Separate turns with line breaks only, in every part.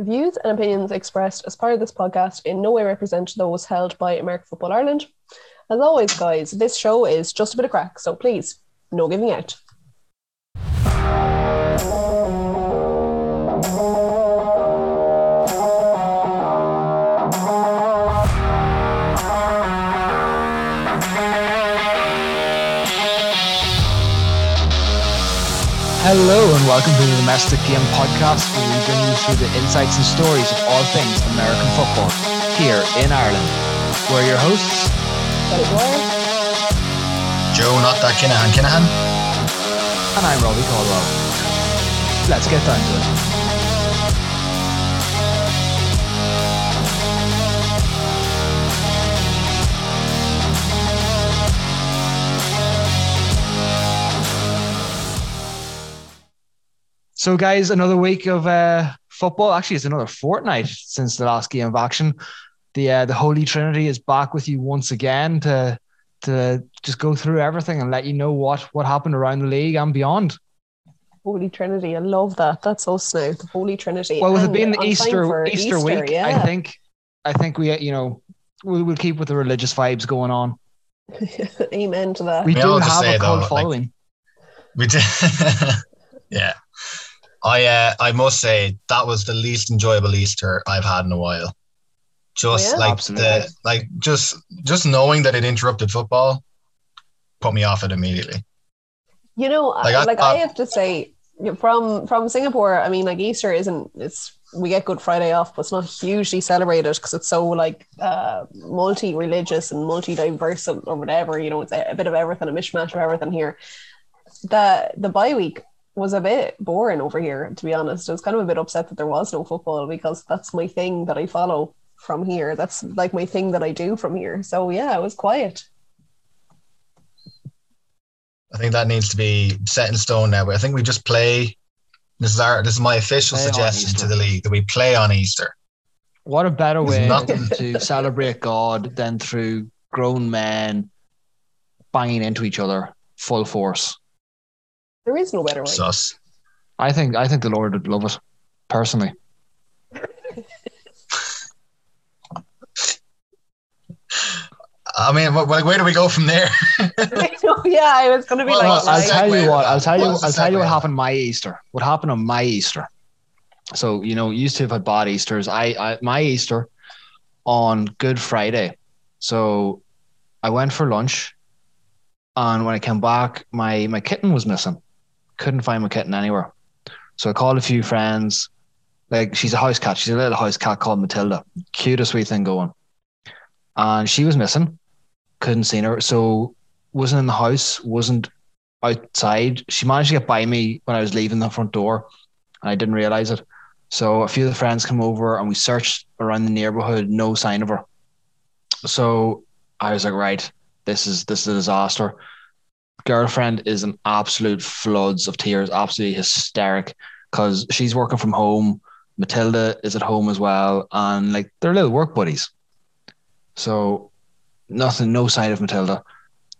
Views and opinions expressed as part of this podcast in no way represent those held by American Football Ireland. As always, guys, this show is just a bit of crack, so please, no giving out.
Hello and welcome to the Domestic Game Podcast, you through the insights and stories of all things American football here in Ireland. We're your hosts,
Got it, Dwyer?
Joe, not that Kinahan. Kinahan?
and I'm Robbie Caldwell. Let's get down to it. So, guys, another week of uh, football. Actually, it's another fortnight since the last game of action. The uh, the Holy Trinity is back with you once again to to just go through everything and let you know what what happened around the league and beyond.
Holy Trinity. I love that. That's so snow. The Holy Trinity.
Well, with it being the
time
Easter Easter, week, I think I think we you know we'll, we'll keep with the religious vibes going on.
Amen to that.
We
May I
do have a cult
though, like-
following.
We do. yeah. I uh, I must say that was the least enjoyable Easter I've had in a while. Just
Oh, yeah?
like
Absolutely.
the like just just knowing that it interrupted football put me off it immediately.
You know,
Like,
I,
I-
like I
I-
have to say, from from Singapore, I mean, like Easter isn't. It's we get Good Friday off, but it's not hugely celebrated because it's so like uh, multi-religious and multi-diverse or or whatever. You know, it's a, a bit of everything, a mishmash of everything here. The the bye week was a bit boring over here, to be honest. I was kind of a bit upset that there was no football because that's my thing that I follow from here. That's like my thing that I do from here. So yeah, it was quiet.
I think that needs to be set in stone now. I think we just play. This is our this is my official
Play
suggestion to the league that we play on Easter.
What a better
There's
way
nothing-
to celebrate God than through grown men banging into each other full force.
There is no better way.
Sus.
I think I think the Lord would love it personally.
I mean, wh- wh- where do we go from there?
yeah, I was going to be
Well,
like,
well,
I'll tell you what. I'll tell you. I'll tell you what happened my Easter. What happened on my Easter? So you know, used to have had bad Easters. I, I my Easter on Good Friday. So I went for lunch, and when I came back, my my kitten was missing. Couldn't find my kitten anywhere. So I called a few friends. Like she's a house cat. She's a little house cat called Matilda. Cutest wee thing going. And she was missing. Couldn't see her. So wasn't in the house. Wasn't outside. She managed to get by me when I was leaving the front door, and I didn't realize it. So a few of the friends come over and we searched around the neighborhood, no sign of her. So I was like, right, this is this is a disaster. Girlfriend is in absolute floods of tears, absolutely hysteric because she's working from home. Matilda is at home as well, and like they're little work buddies. So nothing, no sign of Matilda.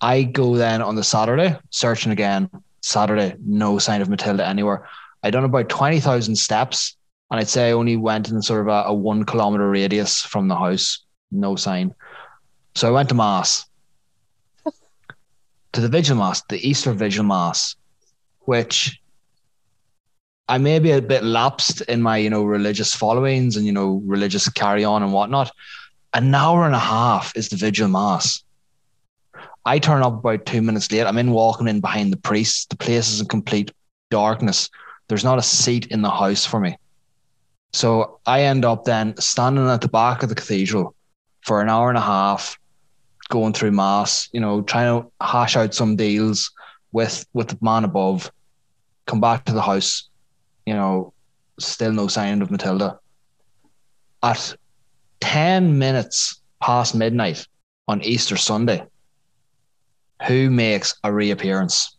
I go then on the Saturday, searching again. Saturday, no sign of Matilda anywhere. I done about 20,000 steps, and I'd say I only went in sort of a, a one kilometer radius from the house, no sign. So I went to Mass, to the Vigil Mass, the Easter Vigil Mass, which I may be a bit lapsed in my, you know, religious followings and, you know, religious carry on and whatnot. An hour and a half is the Vigil Mass. I turn up about two minutes late. I'm in walking in behind the priest. The place is in complete darkness. There's not a seat in the house for me. So I end up then standing at the back of the cathedral for an hour and a half, going through mass, you know, trying to hash out some deals with with the man above, come back to the house, you know, still no sign of Matilda. At 10 minutes past midnight on Easter Sunday, who makes a reappearance?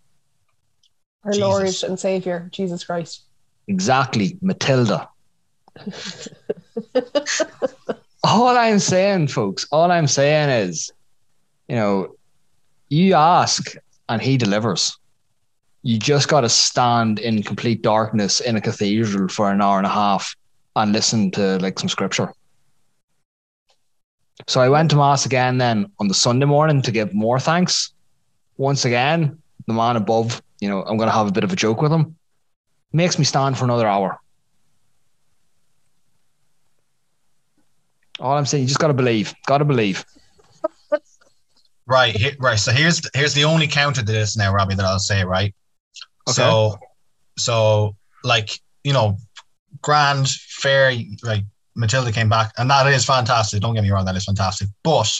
Our
Jesus.
Lord and Savior, Jesus Christ.
Exactly, Matilda. all I'm saying, folks, all I'm saying is, you know, you ask and he delivers. You just got to stand in complete darkness in a cathedral for an hour and a half and listen to like some scripture. So I went to mass again then on the Sunday morning to give more thanks. Once again, the man above, you know, I'm going to have a bit of a joke with him. Makes me stand for another hour. All I'm saying, you just got to believe. Got to believe.
Right, right. So here's here's the only counter to this now, Robbie, that I'll say. Right.
Okay.
So, so like you know, grand, fair. Like Matilda came back, and that is fantastic. Don't get me wrong, that is fantastic. But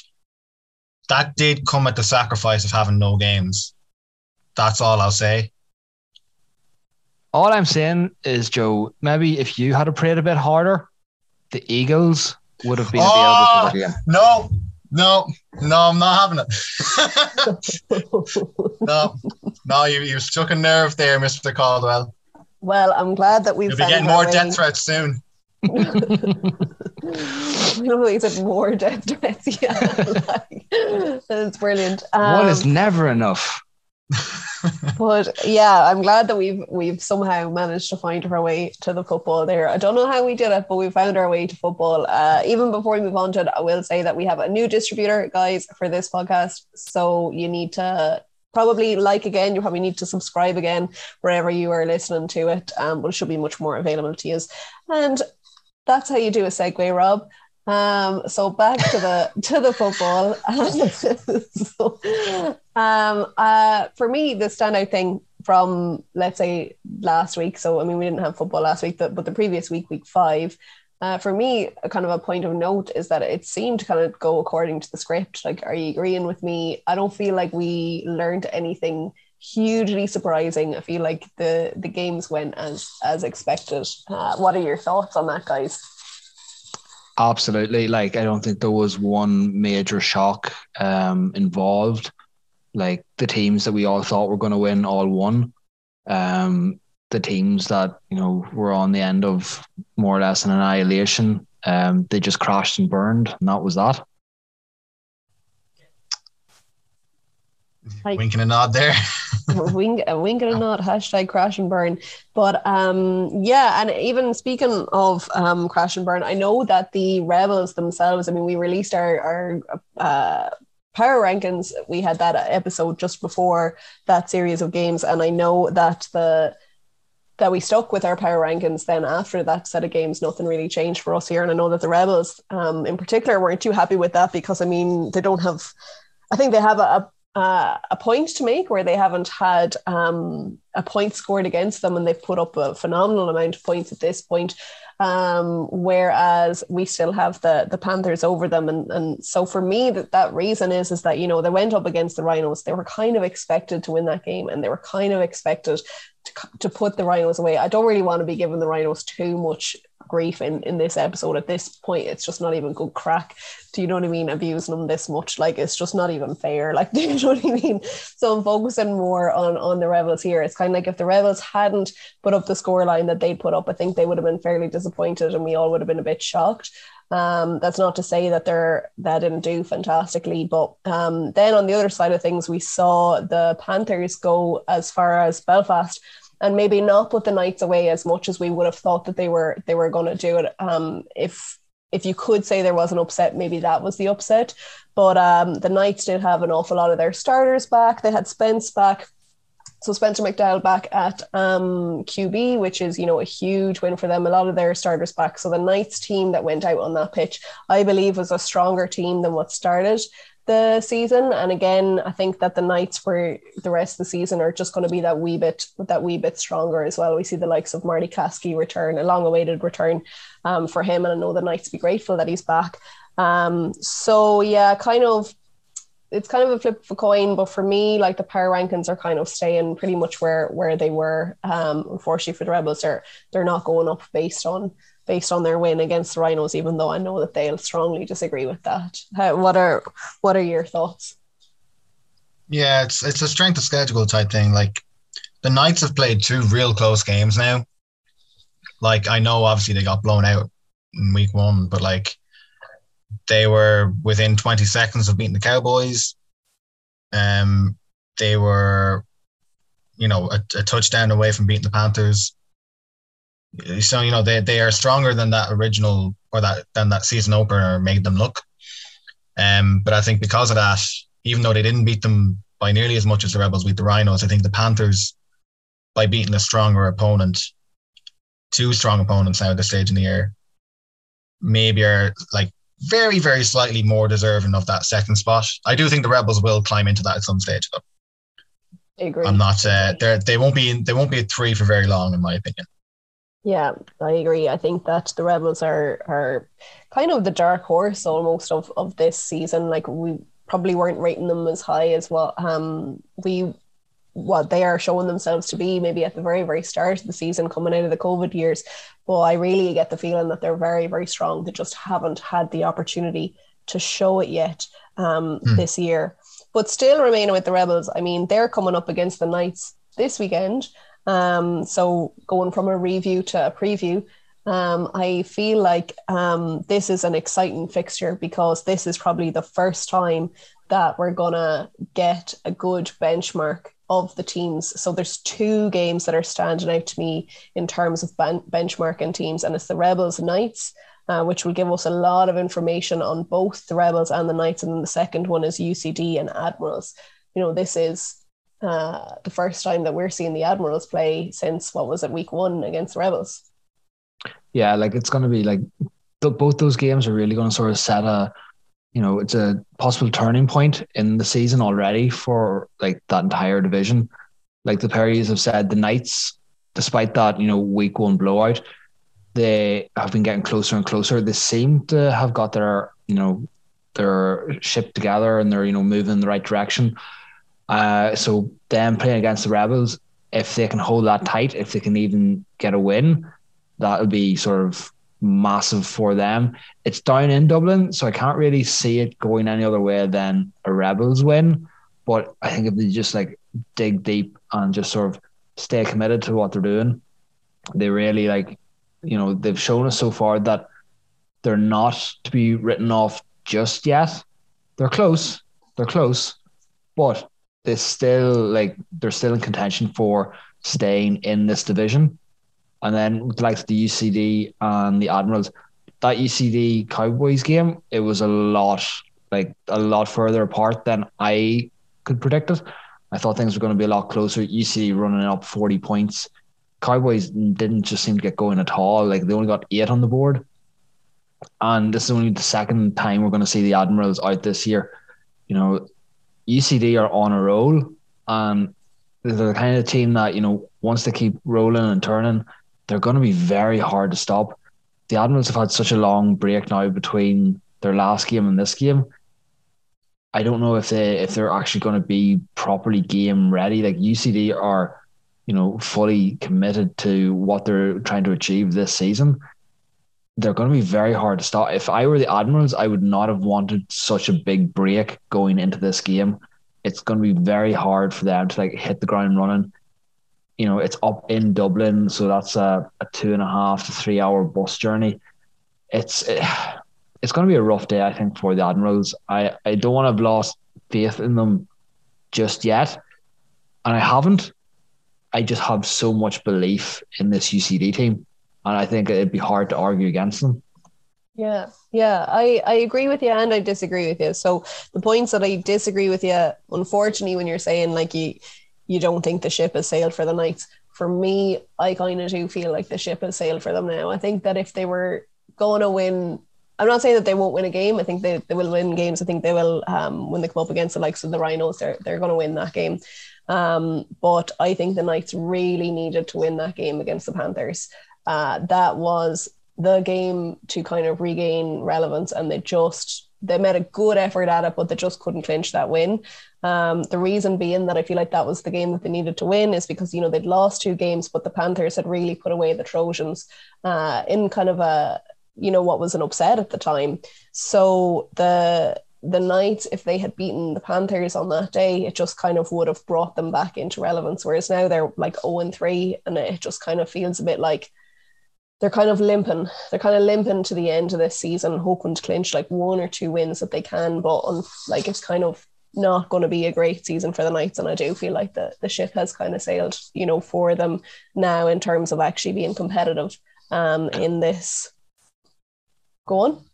that did come at the sacrifice of having no games. That's all I'll say.
All I'm saying is, Joe, maybe if you had prayed a bit harder, the Eagles would have been
Oh!
available for again.
Oh, no, no, no, I'm not having it. no, no, you you struck a nerve there, Mr. Caldwell.
well, I'm glad that we've
You'll be
found
getting
our
more
way-
death threats soon.
No, he said more death threats. Yeah, like, that's brilliant.
One is
Um,
never enough.
but yeah, I'm glad that we've we've somehow managed to find our way to the football there. I don't know how we did it, but we found our way to football. Uh, even before we move on to it, I will say that we have a new distributor, guys, for this podcast. So you need to probably like again. You probably need to subscribe again wherever you are listening to it. Um, but it should be much more available to you. And that's how you do a segue, Rob. Um, so back to the to the football. so, um, uh, for me, the standout thing from let's say last week. So I mean, we didn't have football last week, but but the previous week, week five. Uh, for me, a kind of a point of note is that it seemed to kind of go according to the script. Like, are you agreeing with me? I don't feel like we learned anything hugely surprising. I feel like the the games went as as expected. Uh, what are your thoughts on that, guys?
Absolutely. Like I don't think there was one major shock um, involved. Like the teams that we all thought were going to win all won. Um, the teams that you know were on the end of more or less an annihilation, um, they just crashed and burned, and that was that.
Like-
Winking a nod there.
a wink, a wink and a nod, hashtag crash and burn. But um, yeah, and even speaking of um, crash and burn, I know that the rebels themselves. I mean, we released our our uh, power rankings. We had that episode just before that series of games, and I know that the that we stuck with our power rankings. Then after that set of games, nothing really changed for us here, and I know that the rebels, um, in particular, weren't too happy with that because I mean they don't have. I think they have a, a a point to make where they haven't had um, a point scored against them and they've put up a phenomenal amount of points at this point. Um, whereas we still have the the Panthers over them, and and so for me that that reason is is that you know they went up against the Rhinos, they were kind of expected to win that game, and they were kind of expected to, to put the Rhinos away. I don't really want to be giving the Rhinos too much grief in in this episode at this point. It's just not even good crack do you know what I mean? Abusing them this much, like it's just not even fair. Like, do you know what I mean? So I'm focusing more on on the rebels here. It's kind of like if the rebels hadn't put up the score line that they put up, I think they would have been fairly disappointed, and we all would have been a bit shocked. Um, that's not to say that they're that didn't do fantastically, but um, then on the other side of things, we saw the Panthers go as far as Belfast and maybe not put the Knights away as much as we would have thought that they were they were going to do it. Um, if if you could say there was an upset, maybe that was the upset. But um, the Knights did have an awful lot of their starters back. They had Spence back. So Spencer McDowell back at um, QB, which is, you know, a huge win for them. A lot of their starters back. So the Knights team that went out on that pitch, I believe, was a stronger team than what started the season. And again, I think that the Knights for the rest of the season are just going to be that wee bit that wee bit stronger as well. We see the likes of Marty Kasky return, a long awaited return um, for him. And I know the Knights be grateful that he's back. Um, so yeah, kind of it's kind of a flip of a coin, but for me, like the power rankings are kind of staying pretty much where where they were. Um, unfortunately for the Rebels, they're they're not going up based on based on their win against the Rhinos, even though I know that they'll strongly disagree with that. How, what are what are your thoughts?
Yeah, it's it's a strength of schedule type thing. Like the Knights have played two real close games now. Like I know obviously they got blown out in week one, but like they were within 20 seconds of beating the Cowboys. Um they were, you know, a, a touchdown away from beating the Panthers. So you know they, they are stronger than that original or that than that season opener made them look. Um, but I think because of that, even though they didn't beat them by nearly as much as the Rebels beat the Rhinos, I think the Panthers, by beating a stronger opponent, two strong opponents now at this stage in the year, maybe are like very, very slightly more deserving of that second spot. I do think the Rebels will climb into that at some stage, though.
I agree.
I'm not. Uh, they they won't be. They won't be a three for very long, in my opinion.
Yeah, I agree. I think that the Rebels are are kind of the dark horse almost of of this season. Like we probably weren't rating them as high as what um we what they are showing themselves to be maybe at the very very start of the season coming out of the covid years but i really get the feeling that they're very very strong they just haven't had the opportunity to show it yet um, mm. this year but still remaining with the rebels i mean they're coming up against the knights this weekend um, so going from a review to a preview um, I feel like um, this is an exciting fixture because this is probably the first time that we're gonna get a good benchmark of the teams. So there's two games that are standing out to me in terms of ben- benchmarking teams, and it's the Rebels and Knights, uh, which will give us a lot of information on both the Rebels and the Knights, and then the second one is UCD and Admirals. You know, this is uh, the first time that we're seeing the Admirals play since what was it, week one against the Rebels.
Yeah, like it's going to be like both those games are really going to sort of set a you know, it's a possible turning point in the season already for like that entire division. Like the Perrys have said, the Knights, despite that, you know, week one blowout, they have been getting closer and closer. They seem to have got their, you know, their ship together and they're, you know, moving in the right direction. Uh, so them playing against the Rebels, if they can hold that tight, if they can even get a win, that would be sort of massive for them. It's down in Dublin, so I can't really see it going any other way than a Rebels win. But I think if they just like dig deep and just sort of stay committed to what they're doing, they really like, you know, they've shown us so far that they're not to be written off just yet. They're close. They're close. But they still like they're still in contention for staying in this division. And then with the the UCD and the Admirals, that UCD Cowboys game, it was a lot, like a lot further apart than I could predict it. I thought things were going to be a lot closer. UCD running up 40 points. Cowboys didn't just seem to get going at all. Like they only got eight on the board. And this is only the second time we're going to see the Admirals out this year. You know, UCD are on a roll and they're the kind of team that, you know, once they keep rolling and turning, they're going to be very hard to stop. The Admirals have had such a long break now between their last game and this game. I don't know if they if they're actually going to be properly game ready. Like UCD are, you know, fully committed to what they're trying to achieve this season. They're going to be very hard to stop. If I were the Admirals, I would not have wanted such a big break going into this game. It's going to be very hard for them to like hit the ground running you know, it's up in Dublin, so that's a, a two and a half to three hour bus journey. It's it, it's going to be a rough day, I think, for the Admirals. I, I don't want to have lost faith in them just yet, and I haven't. I just have so much belief in this UCD team, and I think it'd be hard to argue against them.
Yeah, yeah, I, I agree with you and I disagree with you. So the points that I disagree with you, unfortunately, when you're saying like you you don't think the ship has sailed for the Knights. For me, I kind of do feel like the ship has sailed for them now. I think that if they were going to win, I'm not saying that they won't win a game. I think they, they will win games. I think they will um, when they come up against the likes of the Rhinos. They're they're going to win that game. Um, but I think the Knights really needed to win that game against the Panthers. Uh, that was the game to kind of regain relevance, and they just they made a good effort at it, but they just couldn't clinch that win. Um, the reason being that I feel like that was the game that they needed to win is because you know they'd lost two games, but the Panthers had really put away the Trojans uh, in kind of a you know what was an upset at the time. So the the Knights, if they had beaten the Panthers on that day, it just kind of would have brought them back into relevance. Whereas now they're like 0 and 3, and it just kind of feels a bit like they're kind of limping. They're kind of limping to the end of this season, hoping to clinch like one or two wins that they can. But on, like it's kind of not going to be a great season for the Knights, and I do feel like the the ship has kind of sailed, you know, for them now in terms of actually being competitive um in this. Go on.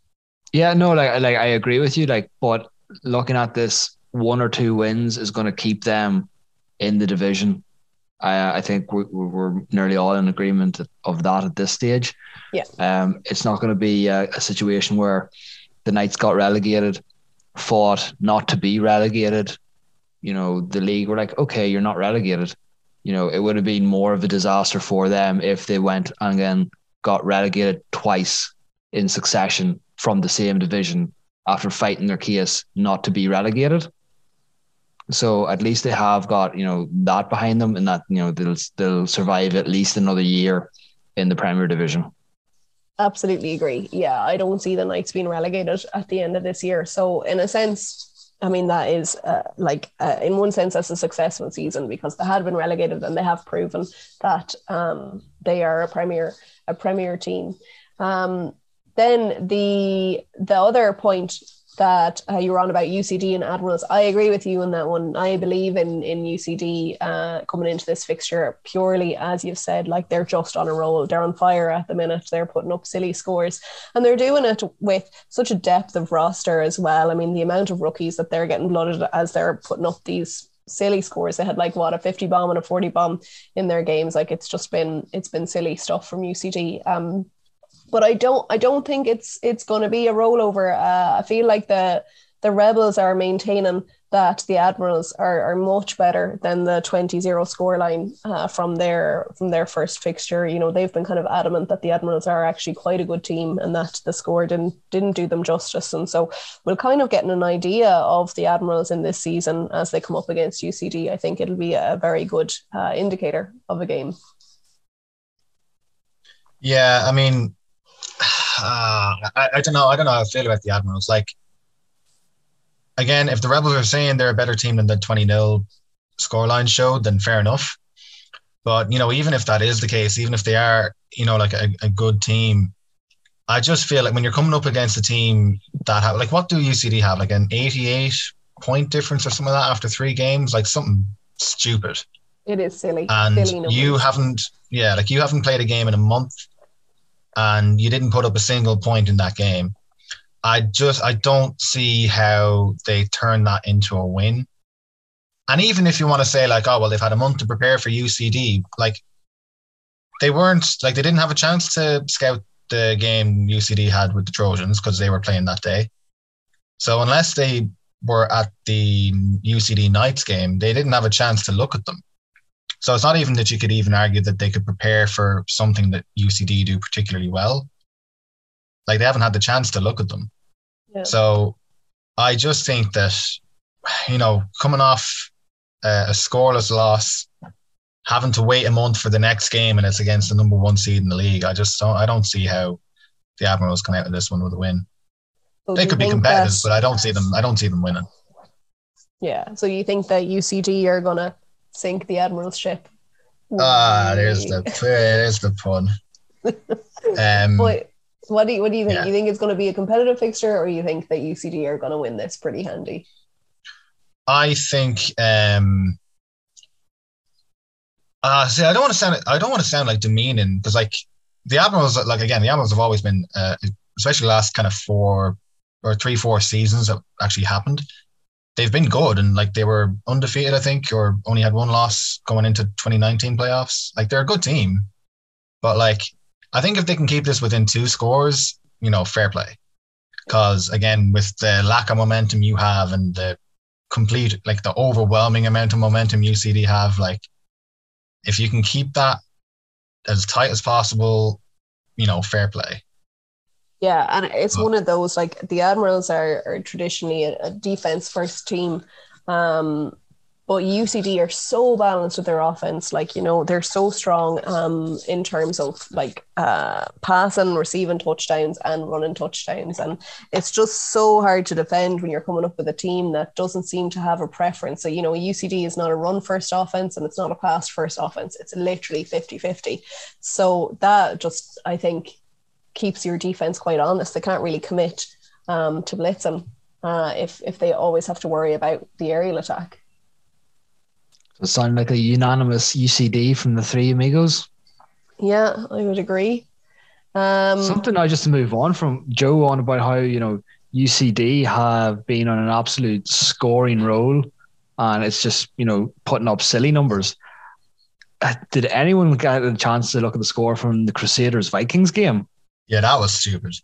Yeah, no, like like I agree with you. Like, but looking at this, one or two wins is going to keep them in the division. I I think we're, we're nearly all in agreement of that at this stage.
Yeah.
Um, it's not going to be a, a situation where the Knights got relegated, fought not to be relegated. You know, the league were like, okay, you're not relegated. You know, it would have been more of a disaster for them if they went and then got relegated twice in succession from the same division after fighting their case not to be relegated. So at least they have got you know that behind them, and that you know they'll they'll survive at least another year in the Premier Division.
Absolutely agree. Yeah, I don't see the Knights being relegated at the end of this year. So in a sense, I mean that is uh, like uh, in one sense that's a successful season because they had been relegated and they have proven that um, they are a premier a premier team. Um, then the the other point that uh, you were on about UCD and Admirals, I agree with you on that one. I believe in in UCD uh, coming into this fixture purely as you've said, like they're just on a roll. They're on fire at the minute. They're putting up silly scores, and they're doing it with such a depth of roster as well. I mean, the amount of rookies that they're getting blooded as they're putting up these silly scores. They had like what a 50 bomb and a 40 bomb in their games. Like it's just been it's been silly stuff from UCD. Um but I don't I don't think it's it's going to be a rollover. Uh, I feel like the the rebels are maintaining that the admirals are, are much better than the 20-0 scoreline uh, from their from their first fixture. You know they've been kind of adamant that the admirals are actually quite a good team and that the score didn't didn't do them justice. And so we'll kind of getting an idea of the admirals in this season as they come up against ucd i think it'll be a very good uh, indicator of a game.
Yeah i mean uh, I, I don't know. I don't know how I feel about the Admirals. Like, again, if the Rebels are saying they're a better team than the 20 0 scoreline showed, then fair enough. But, you know, even if that is the case, even if they are, you know, like a, a good team, I just feel like when you're coming up against a team that have, like, what do UCD have? Like an 88 point difference or something like that after three games? Like something stupid.
It is silly.
And
silly
you haven't, yeah, like you haven't played a game in a month and you didn't put up a single point in that game. I just I don't see how they turn that into a win. And even if you want to say like, oh well, they've had a month to prepare for UCD, like they weren't like they didn't have a chance to scout the game UCD had with the Trojans because they were playing that day. So unless they were at the UCD Knights game, they didn't have a chance to look at them. So it's not even that you could even argue that they could prepare for something that UCD do particularly well. Like they haven't had the chance to look at them. Yeah. So I just think that, you know, coming off a, a scoreless loss, having to wait a month for the next game and it's against the number one seed in the league, I just don't I don't see how the Admirals come out of this one with a win. So they could be competitive, but I don't see them I don't see them winning.
Yeah. So you think that UCD are gonna sink the admiral's ship.
Ah, there's the there's the pun.
Um, but what do you what do you think? Yeah. You think it's going to be a competitive fixture, or you think that UCD are going to win this pretty handy?
I think. um uh, see, I don't want to sound I don't want to sound like demeaning because like the admirals like again the admirals have always been uh, especially the last kind of four or three four seasons that actually happened they've been good and like they were undefeated, I think, or only had one loss going into 2019 playoffs. Like they're a good team, but like I think if they can keep this within two scores, you know, fair play. Because again, with the lack of momentum you have and the complete, like the overwhelming amount of momentum UCD have, like if you can keep that as tight as possible, you know, fair play.
Yeah, and it's one of those like the Admirals are, are traditionally a, a defense first team. Um, but UCD are so balanced with their offense. Like, you know, they're so strong um, in terms of like uh, passing, receiving touchdowns, and running touchdowns. And it's just so hard to defend when you're coming up with a team that doesn't seem to have a preference. So, you know, UCD is not a run first offense and it's not a pass first offense. It's literally 50 50. So that just, I think, keeps your defense quite honest. They can't really commit um, to blitzing. uh, if if they always have to worry about the aerial attack.
It sound like a unanimous UCD from the three amigos.
Yeah, I would agree. Um,
Something I just to move on from Joe on about how you know UCD have been on an absolute scoring roll, and it's just you know putting up silly numbers. Uh, Did anyone get a chance to look at the score from the Crusaders Vikings game?
Yeah, that was stupid.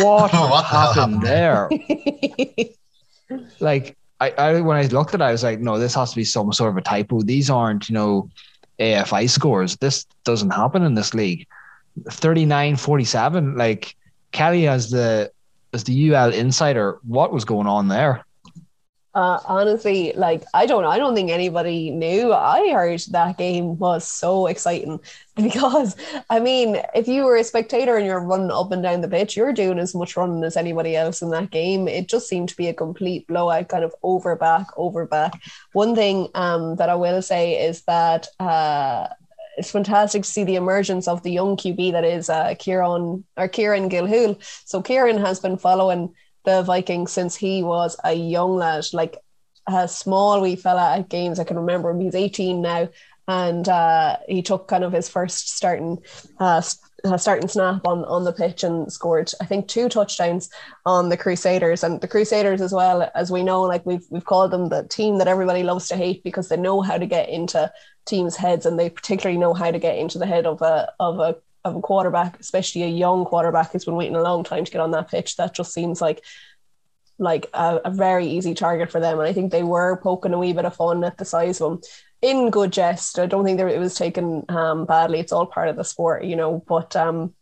What,
What the
happened
happened
there? Like I, I when I looked at it, I was like, no, this has to be some sort of a typo. These aren't, you know, AFI scores. This doesn't happen in this league. 39-47. Like Kelly as the as the UL insider, what was going on there?
Uh, honestly, like I don't, I don't think anybody knew. I heard that game was so exciting because, I mean, if you were a spectator and you're running up and down the pitch, you're doing as much running as anybody else in that game. It just seemed to be a complete blowout, kind of over back, over back. One thing um, that I will say is that uh, it's fantastic to see the emergence of the young QB that is uh, Kieran or Kieran Gilhool. So Kieran has been following the Vikings since he was a young lad, like a small wee fella at games. I can remember him. He's 18 now, and uh, he took kind of his first starting uh, uh, starting snap on on the pitch and scored, I think, two touchdowns on the Crusaders. And the Crusaders, as well as we know, like we've we've called them the team that everybody loves to hate because they know how to get into teams' heads, and they particularly know how to get into the head of a of a of a quarterback, especially a young quarterback who's been waiting a long time to get on that pitch. That just seems like like a, a, very easy target for them. And I think they were poking a wee bit of fun at the size of him in good jest. I don't think that it was taken um, badly. It's all part of the sport, you know. But um,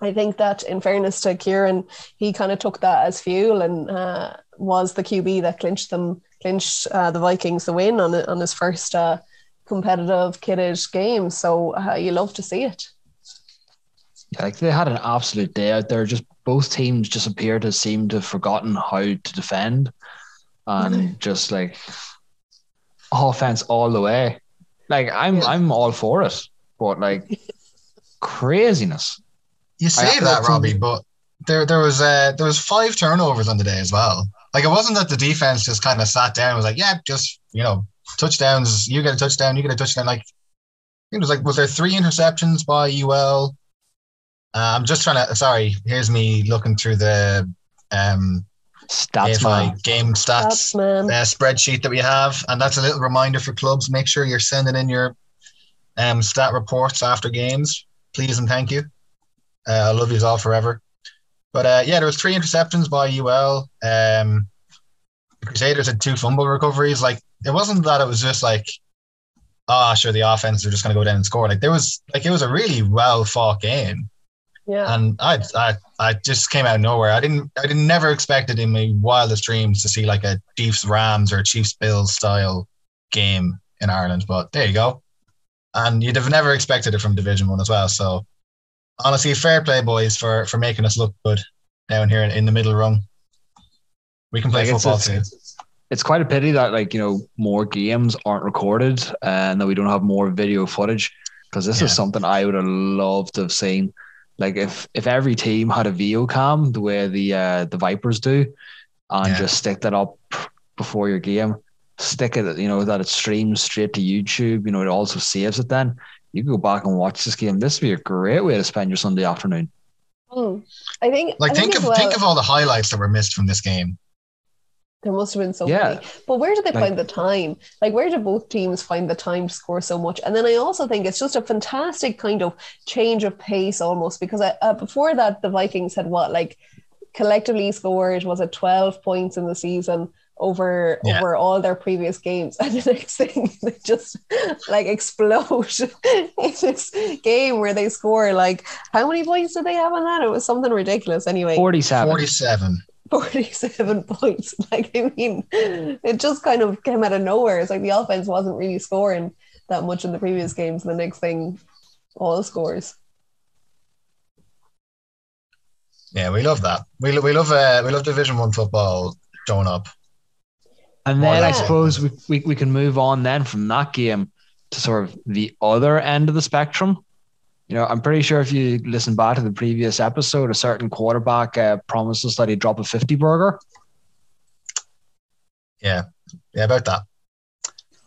I think that in fairness to Kieran, he kind of took that as fuel and uh, was the QB that clinched them, clinched uh, the Vikings the win on on his first uh, competitive kitted game. So uh, you love to see it.
Like they had an absolute day out there. Just both teams just appear to seem to have forgotten how to defend, and just like offense all the way. Like I'm,
Yeah.
I'm all for it, but like craziness.
You say
I-
that, Robbie, but there there was uh, there was five turnovers on the day as well. Like it wasn't that the defense just kind of sat down and was like, yeah, just you know, touchdowns. You get a touchdown. You get a touchdown. Like it was like, was there three interceptions by UL? Uh, I'm just trying to. Sorry, here's me looking through the um
Stats
AFI
man.
game
That's
stats uh, spreadsheet that we have, and that's a little reminder for clubs. Make sure you're sending in your um, stat reports after games, please and thank you. Uh, I love you all forever. But uh, yeah, there was three interceptions by UL. Um, the Crusaders had two fumble recoveries. Like it wasn't that it was just like, ah, sure, the offense are just going to go down and score. Like there was like it was a really well fought game
Yeah.
and I, I I just came out of nowhere. I didn't I didn't never expected in my wildest dreams to see like a Chiefs Rams or Chiefs Bills style game in Ireland. But there you go. And you'd have never expected it from Division One as well. So honestly, fair play, boys, for for making us look good down here in, in the middle rung. We can play
Like, it's,
football
it's,
too.
it's quite a pity that like you know more games aren't recorded uh, and that we don't have more video footage because this
Yeah.
is something I would have loved to have seen. Like if if every team had a video cam the way the uh, the Vipers do, and
Yeah.
just stick that up before your game, stick it you know that it streams straight to YouTube. You know it also saves it. Then you can go back and watch this game. This would be a great way to spend your Sunday afternoon.
Hmm. I think
Like
I
think of
well,
think of all the highlights that were missed from this game.
There must have been so
yeah.
many. But where did they
like,
find the time? Like, where do both teams find the time to score so much? And then I also think it's just a fantastic kind of change of pace almost because I, uh, before that, the Vikings had what, like, collectively scored, was it 12 points in the season? over
yeah.
over all their previous games and the next thing they just like explode in this game where they score like how many points did they have on that it was something ridiculous anyway
47 47
47 points. Like, I mean, it just kind of came out of nowhere. It's like the offense wasn't really scoring that much in the previous games. The next thing, all scores.
Yeah, we love that. We, lo- we love uh, we love Division One football showing up.
And
More
then I suppose we, we, we can move on then from that game to sort of the other end of the spectrum. You know, I'm pretty sure if you listen back to the previous episode, a certain quarterback uh, promised us that he'd drop a 50 burger.
Yeah, yeah, about that.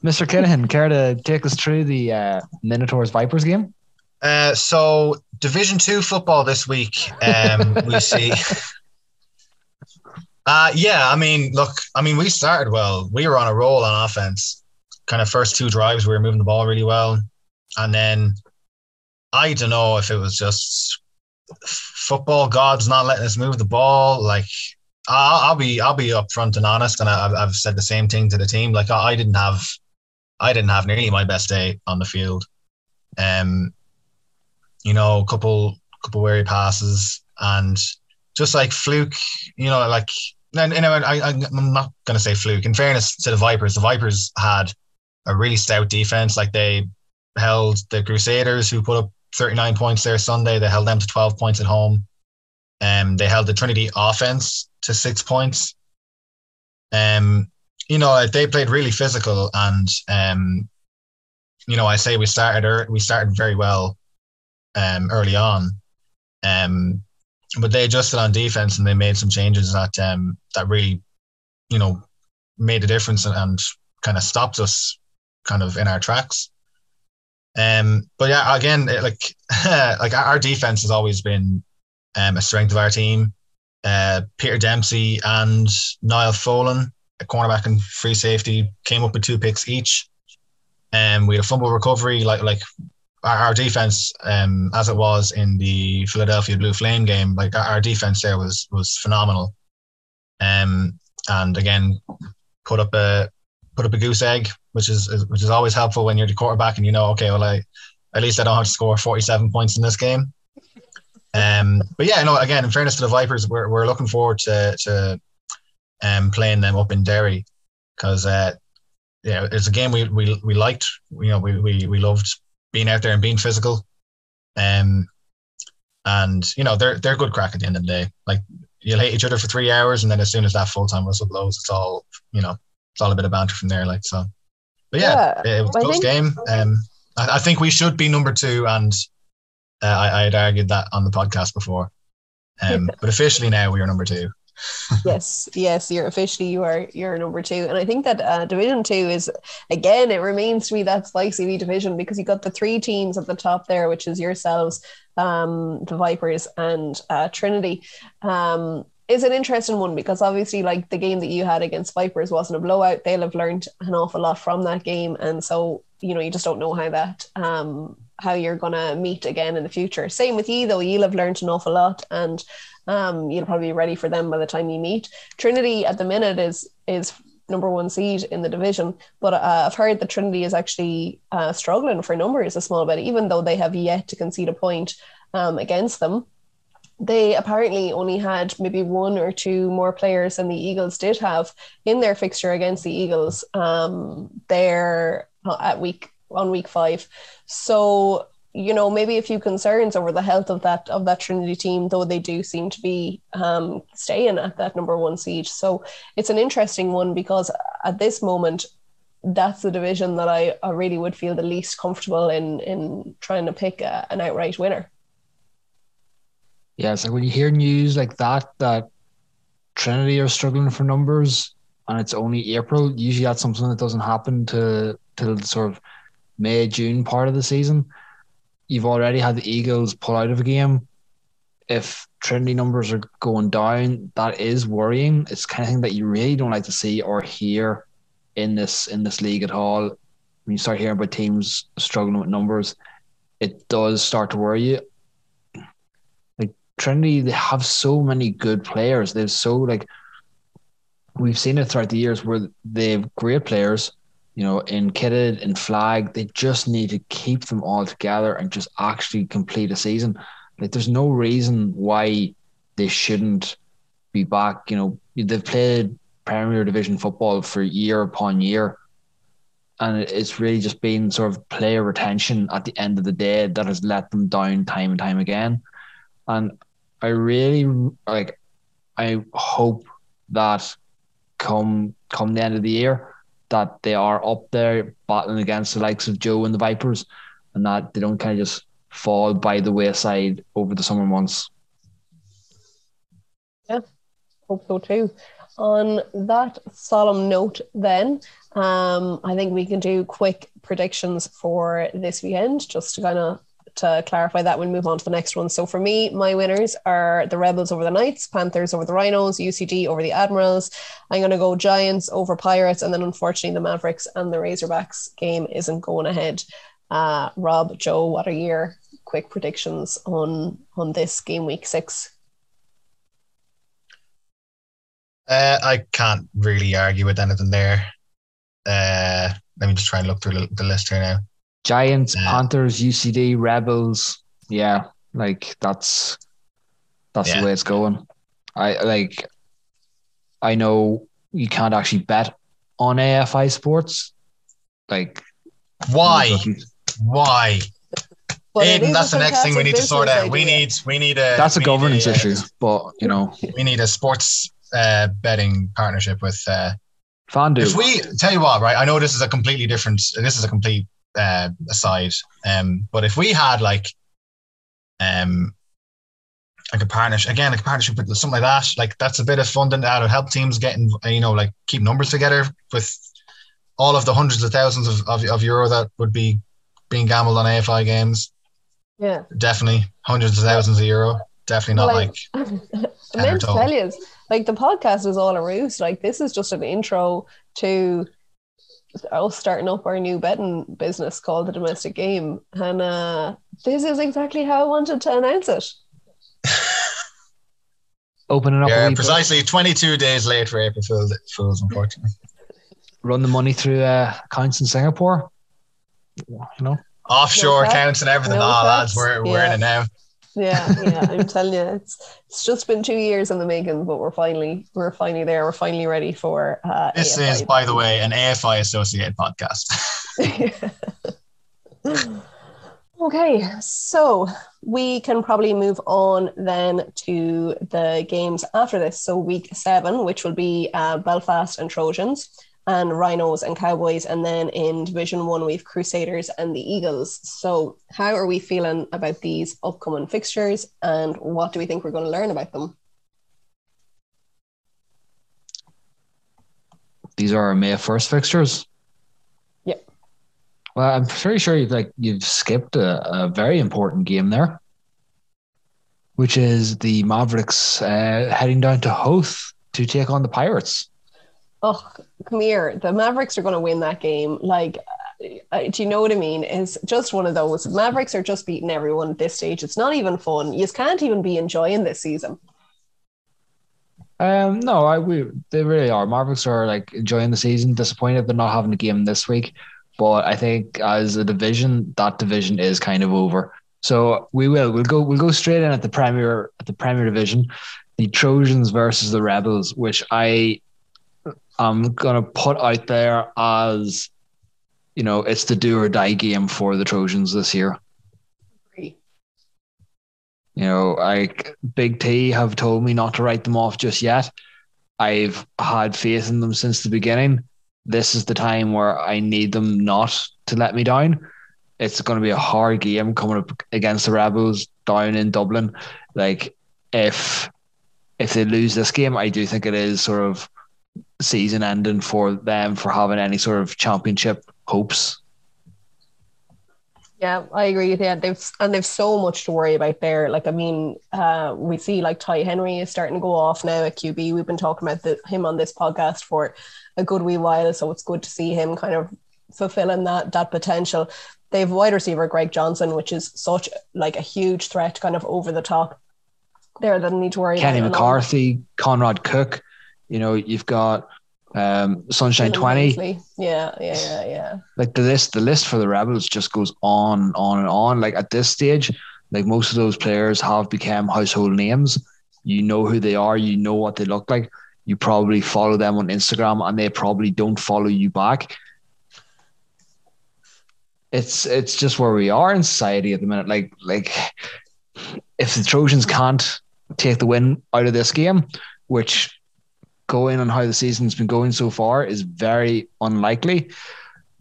Mr. Kinahan, care to take us through the uh, Minotaurs Vipers game?
Uh, so Division Two football this week. Um, we see. Uh, yeah, I mean, look, I mean, we started well. We were on a roll on offense. Kind of first two drives, we were moving the ball really well, and then I don't know if it was just football gods not letting us move the ball. Like I'll, I'll be I'll be upfront and honest, and I, have said the same thing to the team. Like I, I didn't have I didn't have nearly my best day on the field. Um, you know, a couple couple weary passes and just like fluke, you know, like and, know, I, I'm not gonna say fluke. In fairness to the Vipers, the Vipers had a really stout defense. Like they held the Crusaders, who put up 39 points there Sunday. They held them to 12 points at home. Um, they held the Trinity offense to six points. Um, you know, they played really physical, and um, you know, I say we started we started very well um, early on. Um, but they adjusted on defense and they made some changes that um, that really, you know, made a difference and, and kind of stopped us kind of in our tracks. Um, but yeah, again, it, like like our defense has always been um, a strength of our team. Uh, Peter Dempsey and Niall Folan, a cornerback and free safety, came up with two picks each. And um, we had a fumble recovery, like like our, our defense, um, as it was in the Philadelphia Blue Flame game, like our defense there was was phenomenal. Um, and again, put up a put up a goose egg, which is, is which is always helpful when you're the quarterback and you know, okay, well, I at least I don't have to score 47 points in this game. Um, but yeah, no, again, in fairness to the Vipers, we're, we're looking forward to to um, playing them up in Derry because uh, yeah, it's a game we, we we liked. You know, we, we we loved being out there and being physical. Um, and you know they're they're good crack at the end of the day. Like you'll hate each other for three hours, and then as soon as that full time whistle blows, it's all you know, it's all a bit of banter from there. Like so, but yeah, yeah it was a close think, game. Um, I, I, think we should be number two, and uh, I, I had argued that on the podcast before. Um, but officially now we are number two
yes, yes, you're officially you are you're number two, and I think that uh, Division Two is again it remains to be that spicy division because you got the three teams at the top there, which is yourselves, um, the Vipers, and uh, Trinity. Um, is an interesting one because obviously, like the game that you had against Vipers wasn't a blowout. They'll have learned an awful lot from that game, and so you know you just don't know how that um, how you're gonna meet again in the future. Same with you though, you'll have learned an awful lot, and um, you'll probably be ready for them by the time you meet. Trinity at the minute is is number one seed in the division, but uh, I've heard that Trinity is actually uh, struggling for numbers a small bit, even though they have yet to concede a point um, against them. They apparently only had maybe one or two more players than the Eagles did have in their fixture against the Eagles. Um, there at week on week five. So you know maybe a few concerns over the health of that of that Trinity team, though they do seem to be um, staying at that number one seed. So it's an interesting one because at this moment, that's the division that I, I really would feel the least comfortable in in trying to pick a, an outright winner.
Yeah, it's like when you hear news like that that Trinity are struggling for numbers and it's only April. Usually that's something that doesn't happen to till sort of May June part of the season you've already had the Eagles pull out of a game. If Trinity numbers are going down, that is worrying. It's kind of thing that you really don't like to see or hear in this in this league at all. When you start hearing about teams struggling with numbers, it does start to worry you. Trinity, they have so many good players. They're so like we've seen it throughout the years where they have great players, you know, in kitted and flag, they just need to keep them all together and just actually complete a season. Like, there's no reason why they shouldn't be back. You know, they've played Premier Division football for year upon year, and it's really just been sort of player retention at the end of the day that has let them down time and time again. And I really like, I hope that come come the end of the year that they are up there battling against the likes of Joe and the Vipers, and that they don't kind of just fall by the wayside over the summer months.
Yeah, Hope so too. On that solemn note, then, um, I think we can do quick predictions for this weekend, just to kind of to clarify that, we'll move on to the next one. So for me, my winners are the Rebels over the Knights, Panthers over the Rhinos, UCD over the Admirals. I'm going to go Giants over Pirates, and then unfortunately the Mavericks and the Razorbacks game isn't going ahead. Uh, Rob, Joe, what are your quick predictions on on this game week six?
Uh, I can't really argue with anything there. Uh, let me just try and look through the list here now.
Giants,
Yeah.
Panthers, UCD, Rebels. Yeah, like that's that's
Yeah.
the way it's going. I like. I know you can't actually bet on AFI sports. Like
Why? Why?
But
Aiden, that's the next thing we need to sort
business
out. We need we need a
That's a governance
uh,
issue, but you know,
We need a sports uh, betting partnership with. Uh,
FanDuel.
if we tell you what, right? I know this is a completely different. This is a complete uh, aside. Um, but if we had like, um, like a partnership again, like a partnership with something like that, like that's a bit of funding that would help teams getting, you know, like keep numbers together with all of the hundreds of thousands of, of, of euro that would be being gambled on AFI games.
Yeah.
Definitely hundreds of thousands of euro. Definitely not
Like-
like,
I meant to tell you, like the podcast is all a ruse. Like this is just an intro to us starting up our new betting business called the Domestic Game, and uh, this is exactly how I wanted to announce it.
opening up
yeah,
wee bit,
precisely 22 days late for April Fools, Fools unfortunately.
run the money through uh, accounts in Singapore. You know,
Offshore
No
accounts and everything.
No
oh, lads, we're, we're in it now.
Yeah, yeah, I'm telling you, it's it's just been two years in the making, but we're finally we're finally there. We're finally ready for. Uh,
This
AFI.
is, by the way, an AFI associated podcast.
okay, so we can probably move on then to the games after this. So week seven, which will be uh, Belfast and Trojans, and Rhinos and Cowboys, and then in Division One we've Crusaders and the Eagles. So how are we feeling about these upcoming fixtures, and what do we think we're going to learn about them?
these are our May first fixtures.
Yep.
Well, I'm pretty sure you've like you've skipped a, a very important game there, which is the Mavericks uh, heading down to Hoth to take on the Pirates.
Oh, come here. The Mavericks are going to win that game. Like, do you know what I mean? It's just one of those. Mavericks are just beating everyone at this stage. It's not even fun. You can't even be enjoying this season.
Um, no, I we they really are. Mavericks are like enjoying the season. Disappointed they're not having a game this week, but I think as a division, that division is kind of over. So we will we'll go we'll go straight in at the Premier at the Premier Division, the Trojans versus the Rebels, which I am gonna put out there as you know it's the do or die game for the Trojans this year. You know, like Big T have told me not to write them off just yet. I've had faith in them since the beginning. This is the time where I need them not to let me down. It's going to be a hard game coming up against the Rebels down in Dublin. Like if if they lose this game, I do think it is sort of season ending for them for having any sort of championship hopes.
Yeah, I agree with you. They've and they've so much to worry about there. Like, I mean, uh, we see like Ty Henry is starting to go off now at QB. We've been talking about the, him on this podcast for a good wee while, so it's good to see him kind of fulfilling that that potential. They have wide receiver Greg Johnson, which is such like a huge threat, kind of over the top. There, that need to worry
Kenny. McCarthy, Conrad Cook. You know, you've got um, Sunshine Twenty.
Yeah, yeah, yeah, yeah.
like the list the list for the rebels just goes on on and on. Like at this stage like most of those players have become household names. You know who they are. You know what they look like. You probably follow them on instagram and they probably don't follow you back. It's it's just where we are in society at the minute. Like like if the trojans can't take the win out of this game which going on how the season's been going so far is very unlikely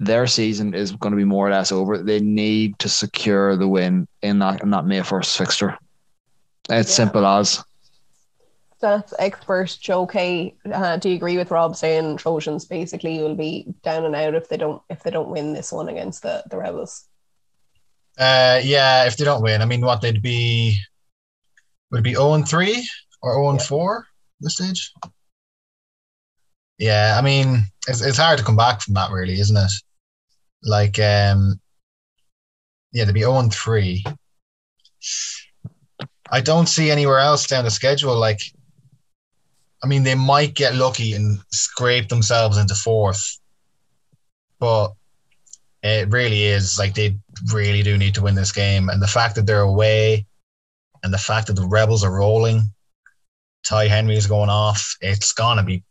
their season is going to be more or less over. They need to secure the win in that in that May first fixture. It's
Yeah.
simple as
That's expert Joe Kay, uh, do you agree with Rob saying Trojans basically will be down and out if they don't if they don't win this one against the the Rebels?
Uh, yeah, if they don't win, I mean, what they'd be would it be zero and three or zero and four this stage. Yeah, I mean, it's it's hard to come back from that, really, isn't it? Like, um, yeah, to be zero and three. I don't see anywhere else down the schedule. Like, I mean, they might get lucky and scrape themselves into fourth, but it really is like they really do need to win this game. And the fact that they're away, and the fact that the Rebels are rolling, Ty Henry is going off. It's gonna be.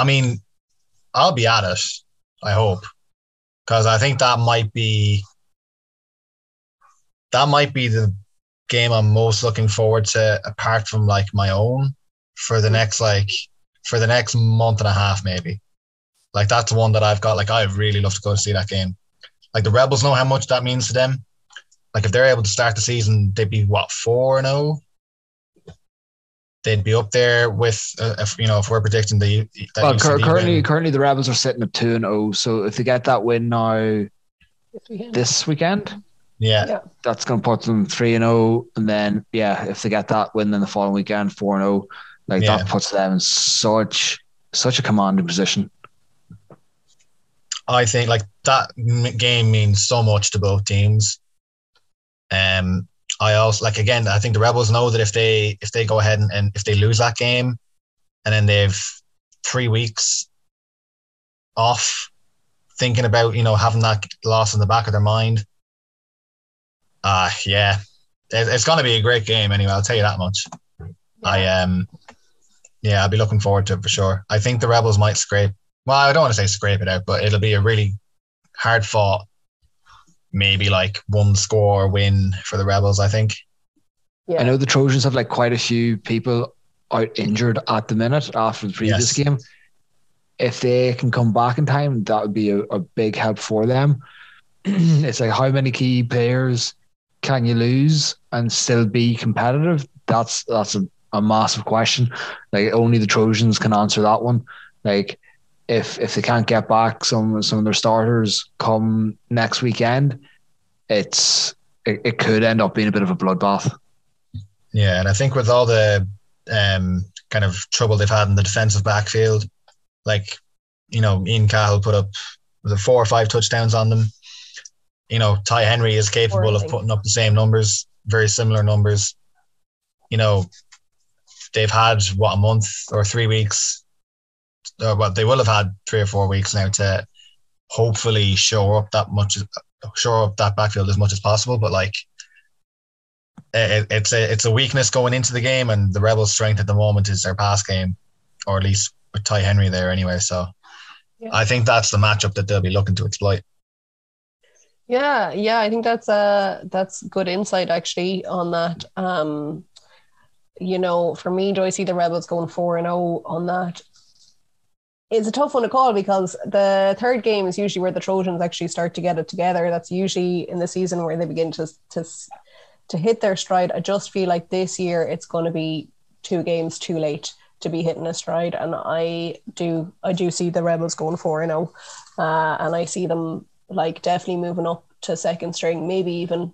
I mean, I'll be at it. I hope, because I think that might be that might be the game I'm most looking forward to, apart from like my own, for the next like for the next month and a half, maybe. Like that's the one that I've got. Like I really love to go and see that game. Like the Rebels know how much that means to them. Like if they're able to start the season, they'd be what four and zero. They'd be up there with, uh, if you know, if we're predicting the. that
Well,
UCD
cur- currently,
win.
currently the Rebels are sitting at two and zero. So if they get that win now
This weekend?
this weekend,
yeah,
Yeah.
that's going to put them three and zero. And then yeah, if they get that win, then the following weekend four and zero. Like
Yeah.
that puts them in such such a commanding position.
I think like that game means so much to both teams. Um, I also like again. I think the Rebels know that if they if they go ahead and, and if they lose that game, and then they've three weeks off, thinking about you know having that loss in the back of their mind. Ah, yeah, it, it's going to be a great game anyway. I'll tell you that much. I um, yeah, I'll be looking forward to it for sure. I think the Rebels might scrape. Well, I don't want to say scrape it out, but it'll be a really hard fought, maybe like one score win for the Rebels. I think.
Yeah.
I know the Trojans have like quite a few people out injured at the minute after the previous
Yes.
game. If they can come back in time, that would be a, a big help for them. it's like how many key players can you lose and still be competitive? That's that's a, a massive question. Like only the Trojans can answer that one. Like if if they can't get back some some of their starters come next weekend, it's it, it could end up being a bit of a bloodbath.
Yeah, and I think with all the um, kind of trouble they've had in the defensive backfield, like you know, Ian Cahill put up the four or five touchdowns on them. You know, Ty Henry is capable of
Four, I think.
putting up the same numbers, very similar numbers. You know, they've had what a month or three weeks, or what they will have had three or four weeks now to hopefully shore up that much, shore up that backfield as much as possible. But like, it, it's a it's a weakness going into the game, and the Rebels' strength at the moment is their pass game, or at least with Ty Henry there anyway. So,
Yeah.
I think that's the matchup that they'll be looking to exploit.
Yeah, yeah, I think that's uh that's good insight actually on that. Um, you know, for me, do I see the Rebels going four and zero on that? It's a tough one to call because the third game is usually where the Trojans actually start to get it together. That's usually in the season where they begin to to to hit their stride. I just feel like this year it's going to be two games too late to be hitting a stride, and I do I do see the Rebels going four and zero, uh, and I see them like definitely moving up to second string, maybe even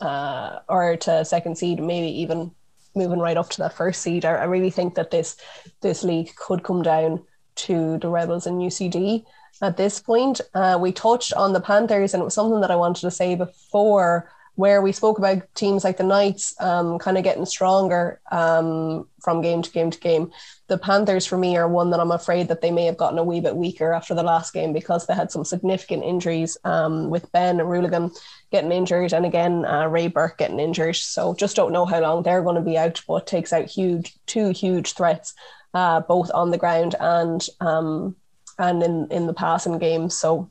uh, or to second seed, maybe even moving right up to that first seed. I, I really think that this this league could come down to the Rebels and UCD at this point. Uh, we touched on the Panthers, and it was something that I wanted to say before, where we spoke about teams like the Knights um, kind of getting stronger um, from game to game to game. The Panthers, for me, are one that I'm afraid that they may have gotten a wee bit weaker after the last game because they had some significant injuries um, with Ben Ruligan getting injured, and again uh, Ray Burke getting injured. So just don't know how long they're going to be out, but takes out huge two huge threats, uh, both on the ground and um, and in in the passing game. So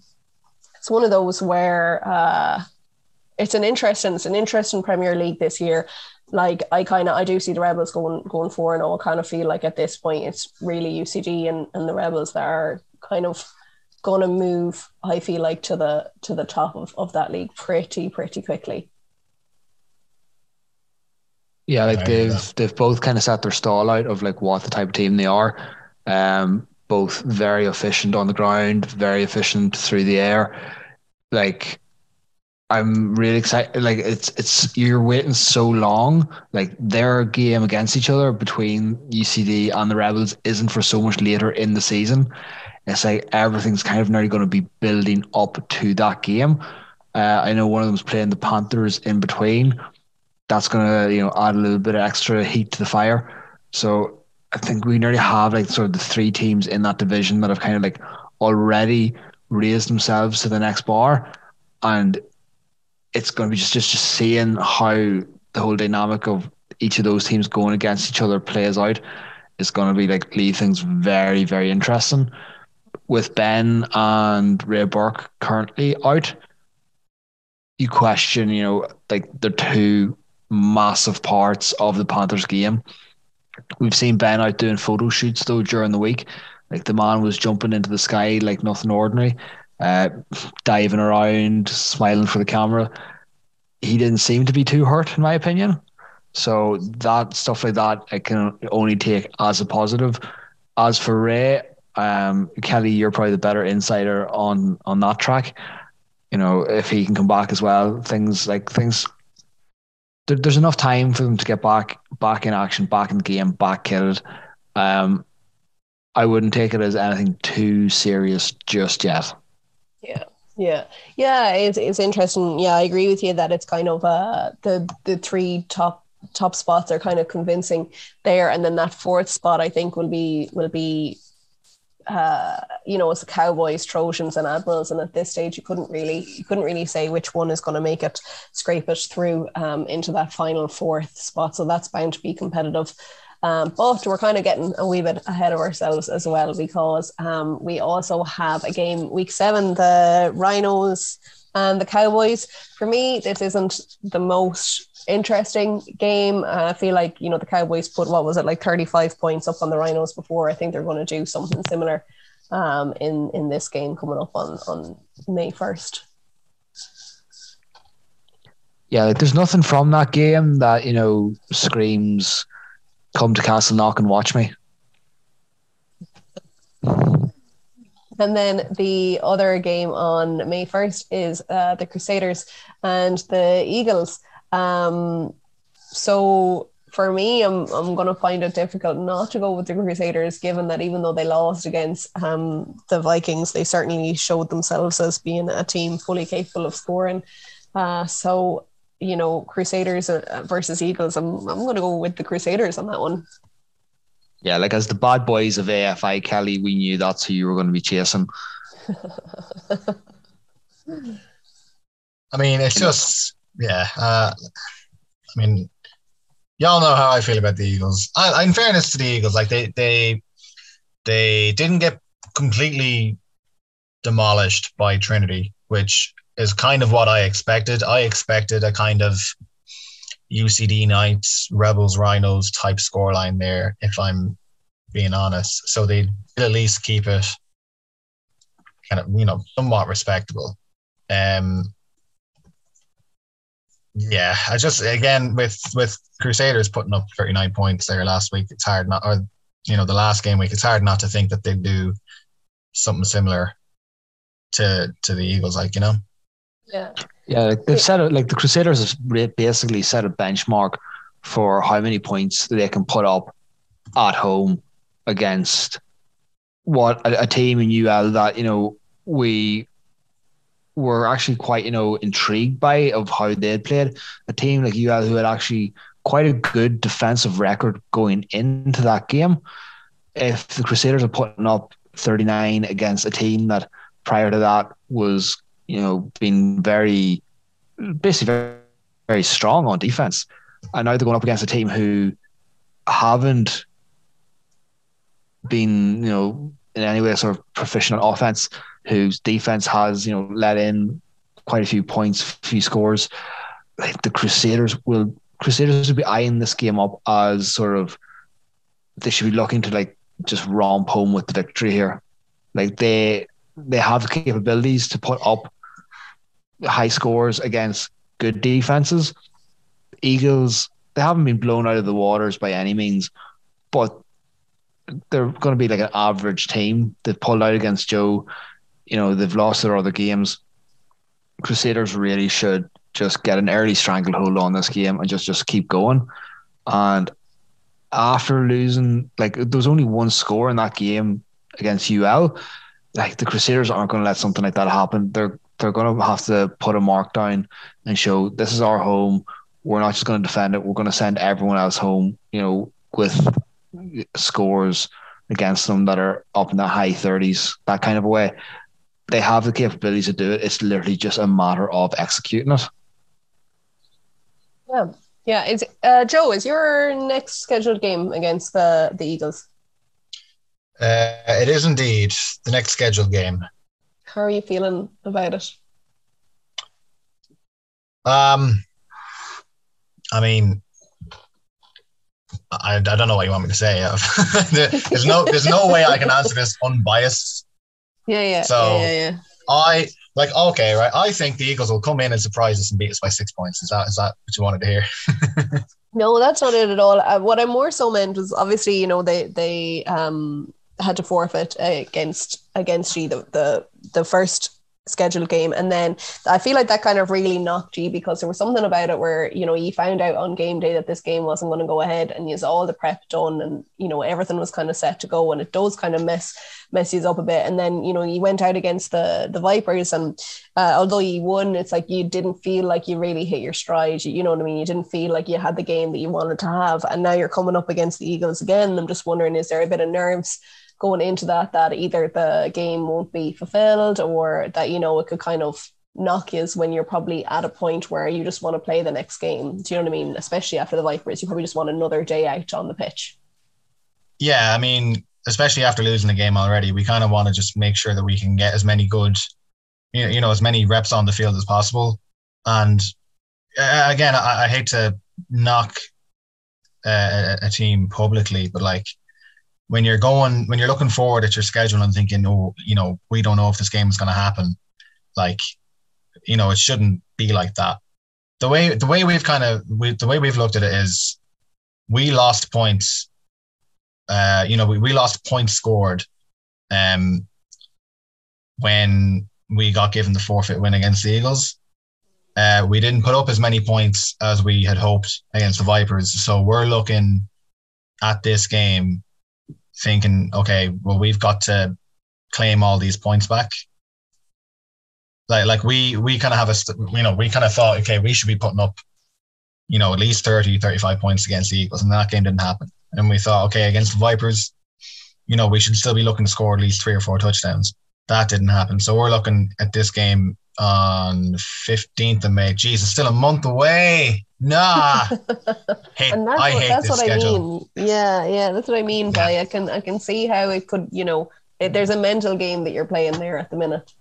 it's one of those where uh, it's an interesting it's an interesting Premier League this year. Like I kind of I do see the Rebels going going four and all. Kind of feel like at this point it's really UCD and, and the Rebels that are kind of going to move. I feel like to the to the top of, of that league pretty pretty quickly.
Yeah, like they've they've both kind of set their stall out of like what the type of team they are. Um, both very efficient on the ground, very efficient through the air. Like I'm really excited. Like it's it's you're waiting so long. Like their game against each other between UCD and the Rebels isn't for so much later in the season. It's like everything's kind of now going to be building up to that game. Uh, I know one of them's playing the Panthers in between. That's to you know add a little bit of extra heat to the fire. So I think we nearly have like sort of the three teams in that division that have kind of like already raised themselves to the next bar, and it's going to be just just just seeing how the whole dynamic of each of those teams going against each other plays out is going to be like leave things very very interesting. With Ben and Ray Burke currently out, you question, you know, like the two massive parts of the Panthers game. We've seen Ben out doing photo shoots though during the week. Like the man was jumping into the sky like nothing ordinary, uh, diving around, smiling for the camera. He didn't seem to be too hurt, in my opinion. So that stuff like that, I can only take as a positive. As for Ray, um, Kelly, you're probably the better insider on on that track. You know, if he can come back as well, things like things. There, there's enough time for them to get back back in action, back in the game, back kitted. Um, I wouldn't take it as anything too serious just yet.
Yeah. Yeah, yeah, it's it's interesting. Yeah, I agree with you that it's kind of uh the the three top top spots are kind of convincing there, and then that fourth spot I think will be will be uh, you know, it's the Cowboys, Trojans, and Admirals, and at this stage, you couldn't really you couldn't really say which one is going to make it scrape it through um, into that final fourth spot. So that's bound to be competitive. Um, but we're kind of getting a wee bit ahead of ourselves as well because um, we also have a game week seven, the Rhinos and the Cowboys. For me, this isn't the most interesting game. Uh, I feel like you know the Cowboys put what was it like thirty five points up on the Rhinos before. I think they're going to do something similar um, in in this game coming up on on May first.
Yeah, like there's nothing from that game that you know screams come to Castleknock and watch me.
And then the other game on May 1st is uh, the Crusaders and the Eagles. Um, so for me, I'm, I'm going to find it difficult not to go with the Crusaders, given that even though they lost against um, the Vikings, they certainly showed themselves as being a team fully capable of scoring. Uh, so you know, Crusaders uh, versus Eagles. I'm I'm going to go with the Crusaders on that one.
Yeah, like as the bad boys of AFI, Kelly, we knew that's who you were going to be chasing.
I mean, it's just yeah. Uh, I mean, y'all know how I feel about the Eagles. I, in fairness to the Eagles, like they they they didn't get completely demolished by Trinity, which is kind of what I expected. I expected a kind of UCD Knights, Rebels, Rhinos type scoreline there, if I'm being honest. So they at least keep it kind of, you know, somewhat respectable. Um, yeah, I just again with with Crusaders putting up 39 points there last week, it's hard not or you know the last game week, it's hard not to think that they do something similar to to the Eagles, like you know.
Yeah.
Yeah, like they've set it like the Crusaders have basically set a benchmark for how many points they can put up at home against what a, a team in UL that you know we were actually quite you know intrigued by of how they'd played a team like UL who had actually quite a good defensive record going into that game. If the Crusaders are putting up 39 against a team that prior to that was you know, being very, basically very, very strong on defense. And now they're going up against a team who haven't been, you know, in any way sort of proficient on offense, whose defense has, you know, let in quite a few points, few scores. The Crusaders will Crusaders will be eyeing this game up as sort of they should be looking to like just romp home with the victory here. Like they they have the capabilities to put up high scores against good defenses. Eagles they haven't been blown out of the waters by any means, but they're going to be like an average team. They've pulled out against Joe. You know, they've lost their other games. Crusaders really should just get an early stranglehold on this game and just just keep going. And after losing, like there was only one score in that game against UL. Like the Crusaders aren't going to let something like that happen. They're they're going to have to put a mark down and show this is our home. We're not just going to defend it. We're going to send everyone else home. You know, with scores against them that are up in the high thirties, that kind of a way. They have the capabilities to do it. It's literally just a matter of executing it.
Yeah, yeah. Is uh, Joe? Is your next scheduled game against the the Eagles?
Uh, it is indeed the next scheduled game.
How are you feeling about it?
Um, I mean, I, I don't know what you want me to say. there's no there's no way I can answer this unbiased.
Yeah, yeah.
So
yeah, yeah, yeah.
I like okay, right? I think the Eagles will come in and surprise us and beat us by six points. Is that is that what you wanted to hear?
no, that's not it at all. Uh, what I more so meant was obviously, you know, they they um had to forfeit against against you the the, the first scheduled game. And then i feel like that kind of really knocked you because there was something about it where you know you found out on game day that this game wasn't going to go ahead and you all the prep done and you know everything was kind of set to go and it does kind of mess mess you up a bit. And then you know you went out against the the vipers and uh, although you won it's like you didn't feel like you really hit your stride. You, you know what i mean? You didn't feel like you had the game that you wanted to have. And now you're coming up against the eagles again. I'm just wondering is there a bit of nerves going into that that either the game won't be fulfilled or that you know it could kind of knock you when you're probably at a point where you just want to play the next game. Do you know what I mean? Especially after the Vipers, you probably just want another day out on the pitch.
Yeah, I mean, especially after losing the game already, we kind of want to just make sure that we can get as many good, you know, as many reps on the field as possible. And uh, again, I, I, hate to knock uh, a team publicly, but like when you're going when you're looking forward at your schedule and thinking, oh, you know, we don't know if this game is going to happen, like, you know, it shouldn't be like that. The way the way we've kind of we, the way we've looked at it is, we lost points. Uh, you know, we, we lost points scored, um, when we got given the forfeit win against the Eagles. Uh, we didn't put up as many points as we had hoped against the Vipers. So we're looking at this game thinking, okay, well, we've got to claim all these points back. Like, like we we kind of have a, you know, we kind of thought, okay, we should be putting up, you know, at least 30, 35 points against the Eagles, and that game didn't happen. And we thought, okay, against the Vipers, you know, we should still be looking to score at least three or four touchdowns. That didn't happen. So we're looking at this game on the 15th of May. Jesus, still a month away. Nah.
hate, and that's I what, that's what schedule. I mean. Yeah, yeah, that's what I mean yeah. by I can I can see how it could, you know, it, there's a mental game that you're playing there at the minute.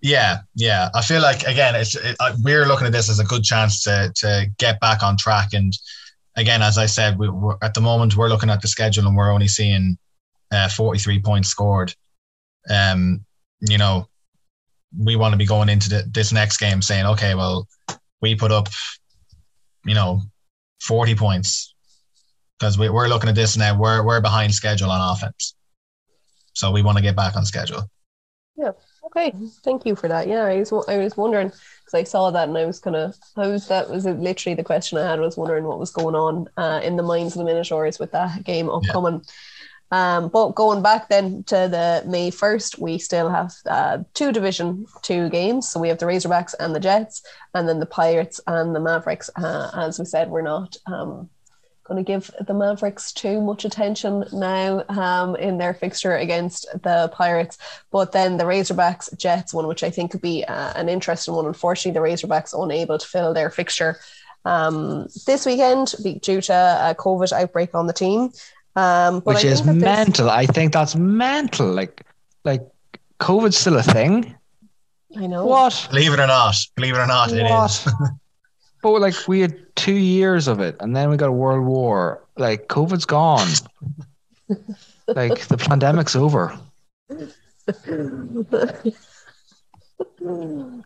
Yeah, yeah. I feel like again, it's it, we're looking at this as a good chance to to get back on track. And again, as I said, we, are at the moment we're looking at the schedule and we're only seeing uh, 43 points scored. Um, you know, we want to be going into the, this next game saying, okay, well, we put up you know, 40 points because we, we're looking at this now. We're, we're behind schedule on offense. So we want to get back on schedule.
Yeah. Okay. Thank you for that. Yeah. I was, I was wondering because I saw that and I was kind of, I was, that was literally the question I had was wondering what was going on uh, in the minds of the Minotaurs with that game upcoming. Yeah. Um, but going back then to the May 1st, we still have uh, two Division 2 games. So we have the Razorbacks and the Jets, and then the Pirates and the Mavericks. Uh, as we said, we're not um, going to give the Mavericks too much attention now um, in their fixture against the Pirates. But then the Razorbacks Jets one, which I think could be uh, an interesting one. Unfortunately, the Razorbacks unable to fill their fixture um, this weekend due to a COVID outbreak on the team. Um,
Which is mental. I think that's mental. Like, like COVID's still a thing.
I know.
What?
Believe it or not, believe it or not, what? it is.
but like we had two years of it, and then we got a world war. Like COVID's gone. like the pandemic's over.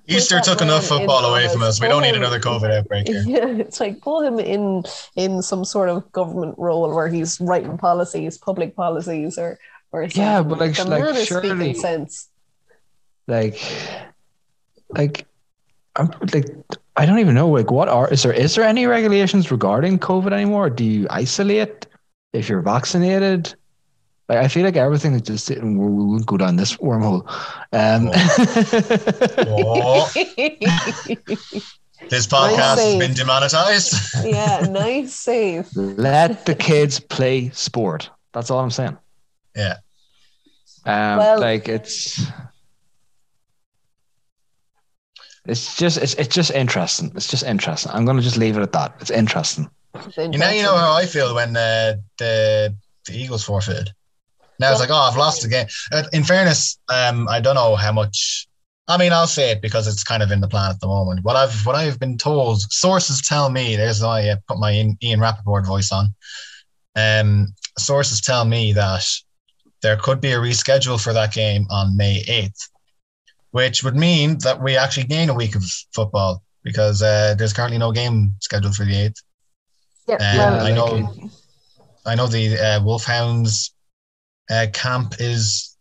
Easter
Put
took enough football away from us. We don't need another COVID outbreak here.
Yeah, it's like pull him in in some sort of government role where he's writing policies, public policies, or or something.
Yeah, but like-
the
like,
is
surely-
speaking sense.
like like I'm like I don't even know like what are is there is there any regulations regarding COVID anymore? Do you isolate if you're vaccinated? Like I feel like everything is just sitting we we won't go down this wormhole. Um
Oh, this podcast has
save.
been demonetized.
yeah, nice save.
let the kids play sport. That's all I'm saying.
Yeah.
Um
Well-
like it's it's just it's, it's just interesting. It's just interesting. I'm gonna just leave it at that. It's interesting.
It's
You know, you know how I feel when uh, the the Eagles forfeited. Now it's like, oh, I've lost the game. Uh, In fairness, um, I don't know how much. I mean, I'll say it because it's kind of in the plan at the moment. What I've what I've been told, sources tell me. There's why I put my Ian, Ian Rapoport voice on. Um, sources tell me that there could be a reschedule for that game on May eighth, which would mean that we actually gain a week of football because uh, there's currently no game scheduled for the eighth.
Yeah,
Um,
well,
I know,
like,
I know the uh, Wolfhounds uh, camp is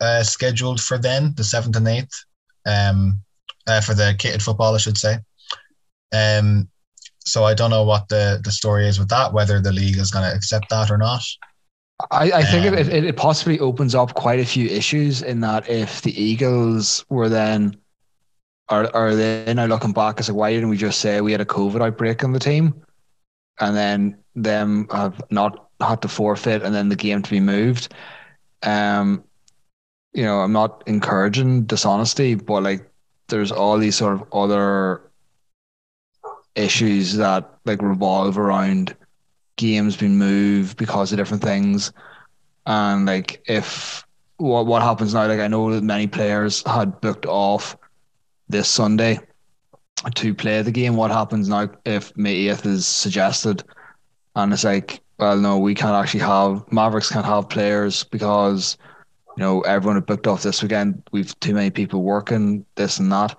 uh, scheduled for then, the seventh and eighth, um, uh, for the kitted football, I should say. Um, so I don't know what the the story is with that, whether the league is going to accept that or not.
I, I think
Um,
it, it, possibly opens up quite a few issues in that if the Eagles were then, are, are they now looking back as like, why didn't we just say we had a COVID outbreak on the team? And then them have not had to forfeit and then the game to be moved. Um, you know, I'm not encouraging dishonesty, but like there's all these sort of other issues that like revolve around games being moved because of different things. And like if what what happens now, like I know that many players had booked off this Sunday to play the game. What happens now if May 8th is suggested and it's like, well no, we can't actually have Mavericks can't have players because you know, everyone had booked off this weekend. We've too many people working, this and that.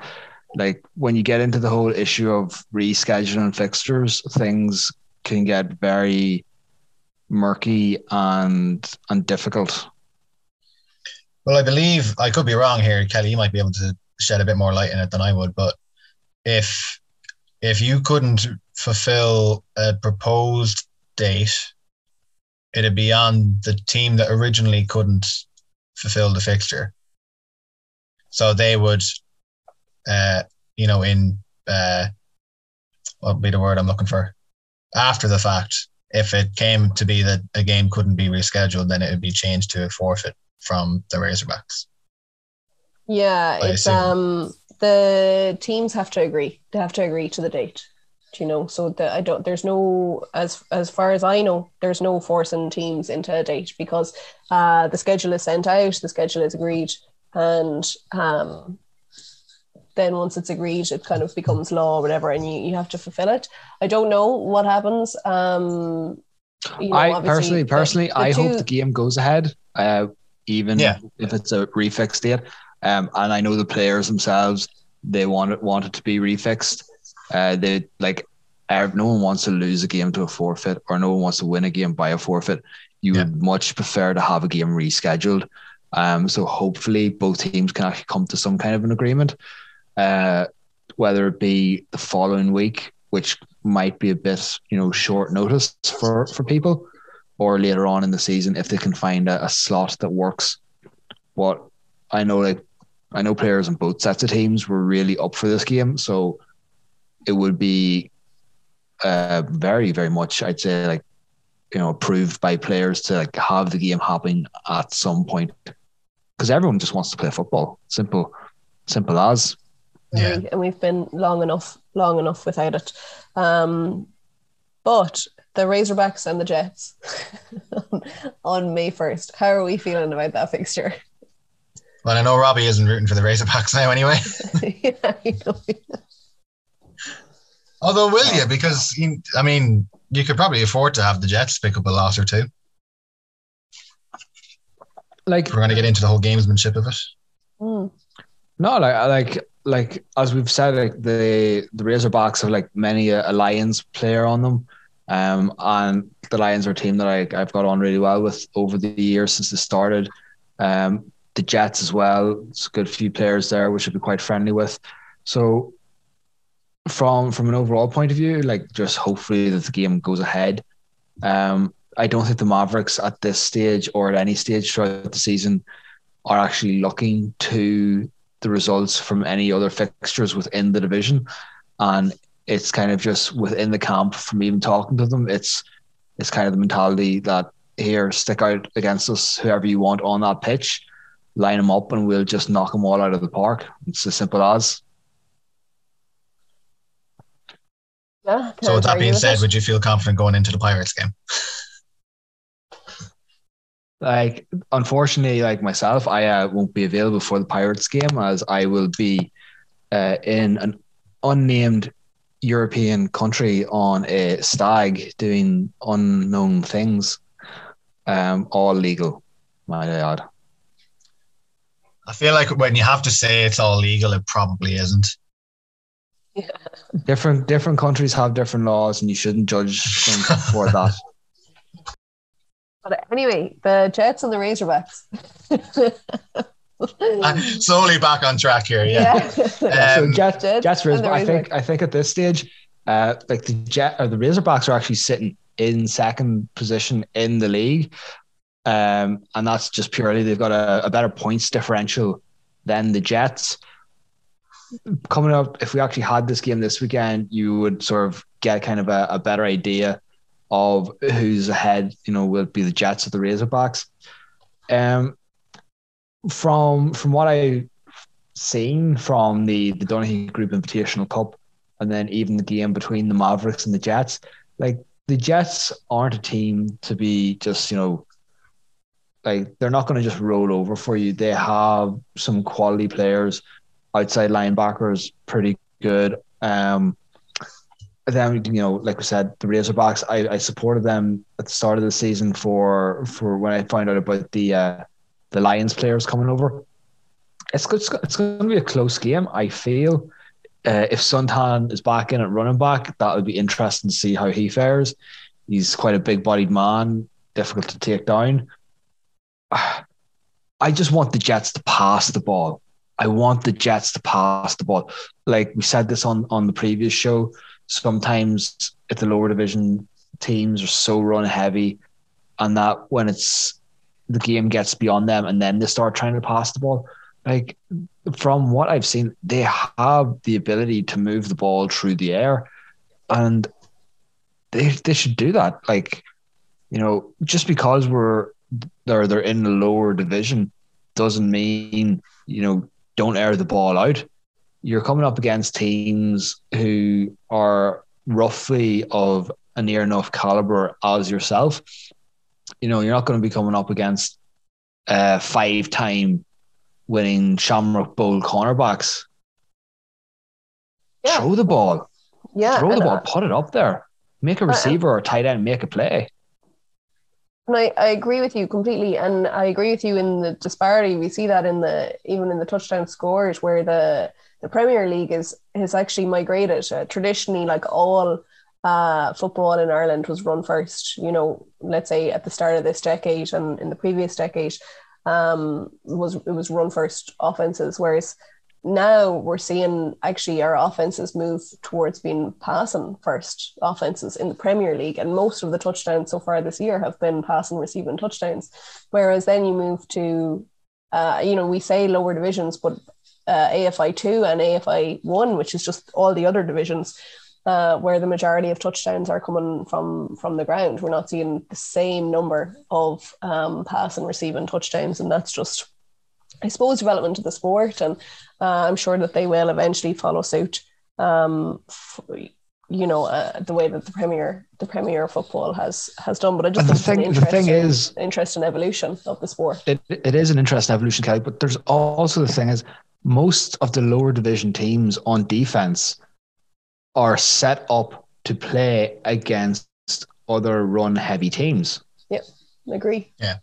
Like when you get into the whole issue of rescheduling fixtures, things can get very murky and and difficult.
Well, I believe I could be wrong here, Kelly. You might be able to shed a bit more light in it than I would. But if if you couldn't fulfill a proposed date, it'd be on the team that originally couldn't fulfill the fixture. So they would, uh, you know, in uh, what would be the word I'm looking for? After the fact, if it came to be that a game couldn't be rescheduled, then it would be changed to a forfeit from the Razorbacks.
Yeah,
I
it's
assume.
um the teams have to agree. They have to agree to the date. Do You know, so that I don't. There's no as as far as I know, there's no forcing teams into a date because uh, the schedule is sent out, the schedule is agreed, and um, then once it's agreed, it kind of becomes law or whatever, and you, you have to fulfill it. I don't know what happens. Um, you know,
I personally,
the-
personally,
the
I
two-
hope the game goes ahead, uh, even
Yeah.
if it's a refixed date. Um, and I know the players themselves, they want it, want it to be refixed. Uh, they like, no one wants to lose a game to a forfeit, or no one wants to win a game by a forfeit. You
Yeah.
would much prefer to have a game rescheduled. Um, so hopefully both teams can actually come to some kind of an agreement. Uh, whether it be the following week, which might be a bit, you know, short notice for for people, or later on in the season if they can find a, a slot that works. What I know, like, I know players on both sets of teams were really up for this game, so it would be uh, very, very much, I'd say, like, you know, approved by players to like have the game happen at some point because everyone just wants to play football. Simple, simple as.
and,
Yeah.
we, and we've been long enough, long enough without it. Um, but the Razorbacks and the Jets on May first. How are we feeling about that fixture?
Well, I know Robbie isn't rooting for the Razorbacks now anyway.
yeah, you know,
Although, will you? Because, I mean, you could probably afford to have the Jets pick up a loss or two.
Like
we're going to get into the whole gamesmanship of it.
mm,
No, like like like as we've said, like the the Razorbacks have like many a, a Lions player on them, um, and the Lions are a team that I I've got on really well with over the years since they started. Um, the Jets as well. It's a good few players there, which should be quite friendly with. So from from an overall point of view, like just hopefully that the game goes ahead. Um, I don't think the Mavericks at this stage or at any stage throughout the season are actually looking to the results from any other fixtures within the division, and it's kind of just within the camp from even talking to them. It's it's kind of the mentality that here stick out against us whoever you want on that pitch, line them up, and we'll just knock them all out of the park. It's as simple as.
Yeah.
So with that being said, would you feel confident going into the Pirates game?
like unfortunately like myself i uh, won't be available for the pirates game as i will be uh, in an unnamed european country on a stag doing unknown things um all legal my god
I feel like when you have to say it's all legal, it probably isn't.
Yeah.
different different countries have different laws and you shouldn't judge them for that
But anyway, the Jets and the Razorbacks.
Uh, slowly back on track here. Yeah.
so
Um,
Jets,
Jets
Jets
and the
I think I think at this stage, uh, like the Jet or the Razorbacks are actually sitting in second position in the league, um, and that's just purely they've got a, a better points differential than the Jets. Coming up, if we actually had this game this weekend, you would sort of get kind of a, a better idea of who's ahead. You know, will be the Jets or the Razorbacks? Um, from from what I've seen from the the Donaghy Group Invitational Cup, and then even the game between the Mavericks and the Jets. Like the Jets aren't a team to be just you know, like they're not going to just roll over for you. They have some quality players, outside linebackers, pretty good. Um, then you know, like we said, the Razorbacks. I, I supported them at the start of the season for for when I found out about the uh, the Lions players coming over it's it's, it's going to be a close game. I feel uh, if Suntan is back in at running back, that would be interesting to see how he fares. He's quite a big-bodied man, difficult to take down. I just want the Jets to pass the ball. I want the Jets to pass the ball. Like we said this on on the previous show. Sometimes at the lower division, teams are so run heavy, and that when it's the game gets beyond them, and then they start trying to pass the ball like from what I've seen, they have the ability to move the ball through the air, and they they should do that. Like, you know, just because we're they're they're in the lower division doesn't mean you know don't air the ball out. You're coming up against teams who are roughly of a near enough caliber as yourself. You know, you're not going to be coming up against a five time winning Shamrock Bowl cornerbacks.
Yeah.
Throw the ball.
Yeah.
Throw the ball.
uh,
Put it up there. Make a
Uh,
receiver or tight end make a play.
And I, I agree with you completely. And I agree with you in the disparity. We see that in the even in the touchdown scores where the the Premier League is has actually migrated. Uh, traditionally, like all uh, football in Ireland was run first, you know, let's say at the start of this decade and in the previous decade, um, was it was run first offenses. Whereas now we're seeing actually our offenses move towards being passing first offenses in the Premier League, and most of the touchdowns so far this year have been passing, receiving touchdowns. Whereas then you move to, uh, you know, we say lower divisions, but uh, AFI two and AFI one, which is just all the other divisions, uh, where the majority of touchdowns are coming from from the ground. We're not seeing the same number of um, pass and receiving touchdowns, and that's just, I suppose, development of the sport. And uh, I'm sure that they will eventually follow suit. Um, f- you know, uh, the way that the Premier the Premier football has has done. But I just
And the
think
thing- the thing
interesting-
is-
interesting evolution of the sport.
It it is an interesting evolution, Kelly, but there's also the thing is most of the lower division teams on defense are set up to play against other run heavy teams.
I agree.
Yeah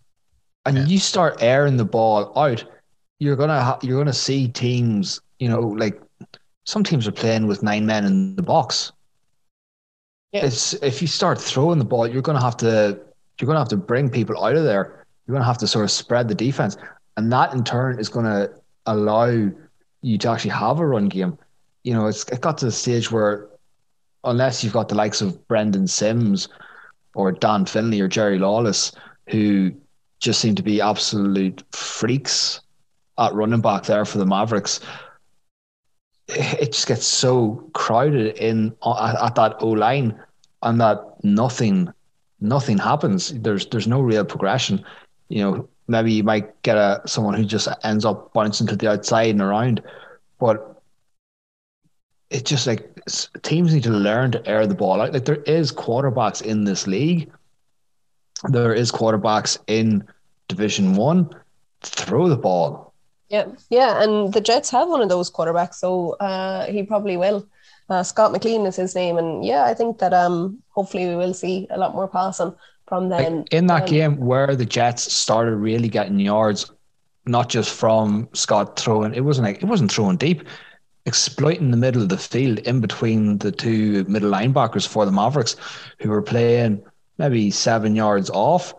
and
Yeah.
you start airing the ball out, you're gonna ha- you're gonna see teams. You know, like some teams are playing with nine men in the box.
Yeah.
It's if you start throwing the ball, you're gonna have to you're gonna have to bring people out of there. You're gonna have to sort of spread the defense, and that in turn is gonna allow you to actually have a run game. You know, it's it got to the stage where unless you've got the likes of Brendan Sims or Dan Finley or Jerry Lawless, who just seem to be absolute freaks at running back there for the Mavericks. It just gets so crowded in uh, at, at that O line, and that nothing, nothing happens. There's there's no real progression. You know, maybe you might get a someone who just ends up bouncing to the outside and around, but it's just like teams need to learn to air the ball out. Like there is quarterbacks in this league, there is quarterbacks in Division One. Throw the ball.
Yeah, yeah, and the Jets have one of those quarterbacks, so uh, he probably will. Uh, Scott McLean is his name, and yeah, I think that um, hopefully we will see a lot more passing from them.
Like in that
um,
game where the Jets started really getting yards, not just from Scott throwing, it wasn't like it wasn't throwing deep exploiting the middle of the field in between the two middle linebackers for the Mavericks, who were playing maybe seven yards off,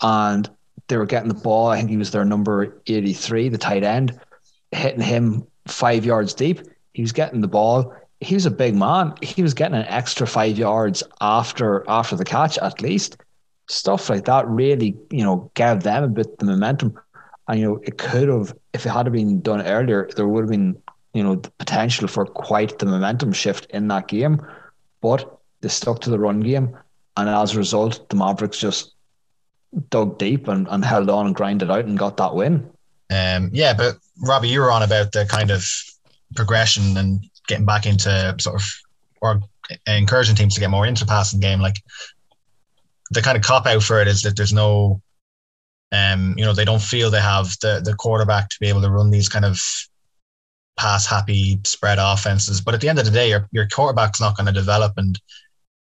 and they were getting the ball. I think he was their number 83, the tight end, hitting him five yards deep. He was getting the ball. He was a big man. He was getting an extra five yards after after the catch, at least. Stuff like that really, you know, gave them a bit the momentum. And you know, it could have, if it had been done earlier, there would have been you know, the potential for quite the momentum shift in that game. But they stuck to the run game. And as a result, the Mavericks just dug deep and, and held on and grinded out and got that win.
Um, yeah, but Robbie, you were on about the kind of progression and getting back into sort of or encouraging teams to get more into passing game. Like the kind of cop out for it is that there's no, um, you know, they don't feel they have the the quarterback to be able to run these kind of pass happy spread offenses. But at the end of the day, your your quarterback's not going to develop, and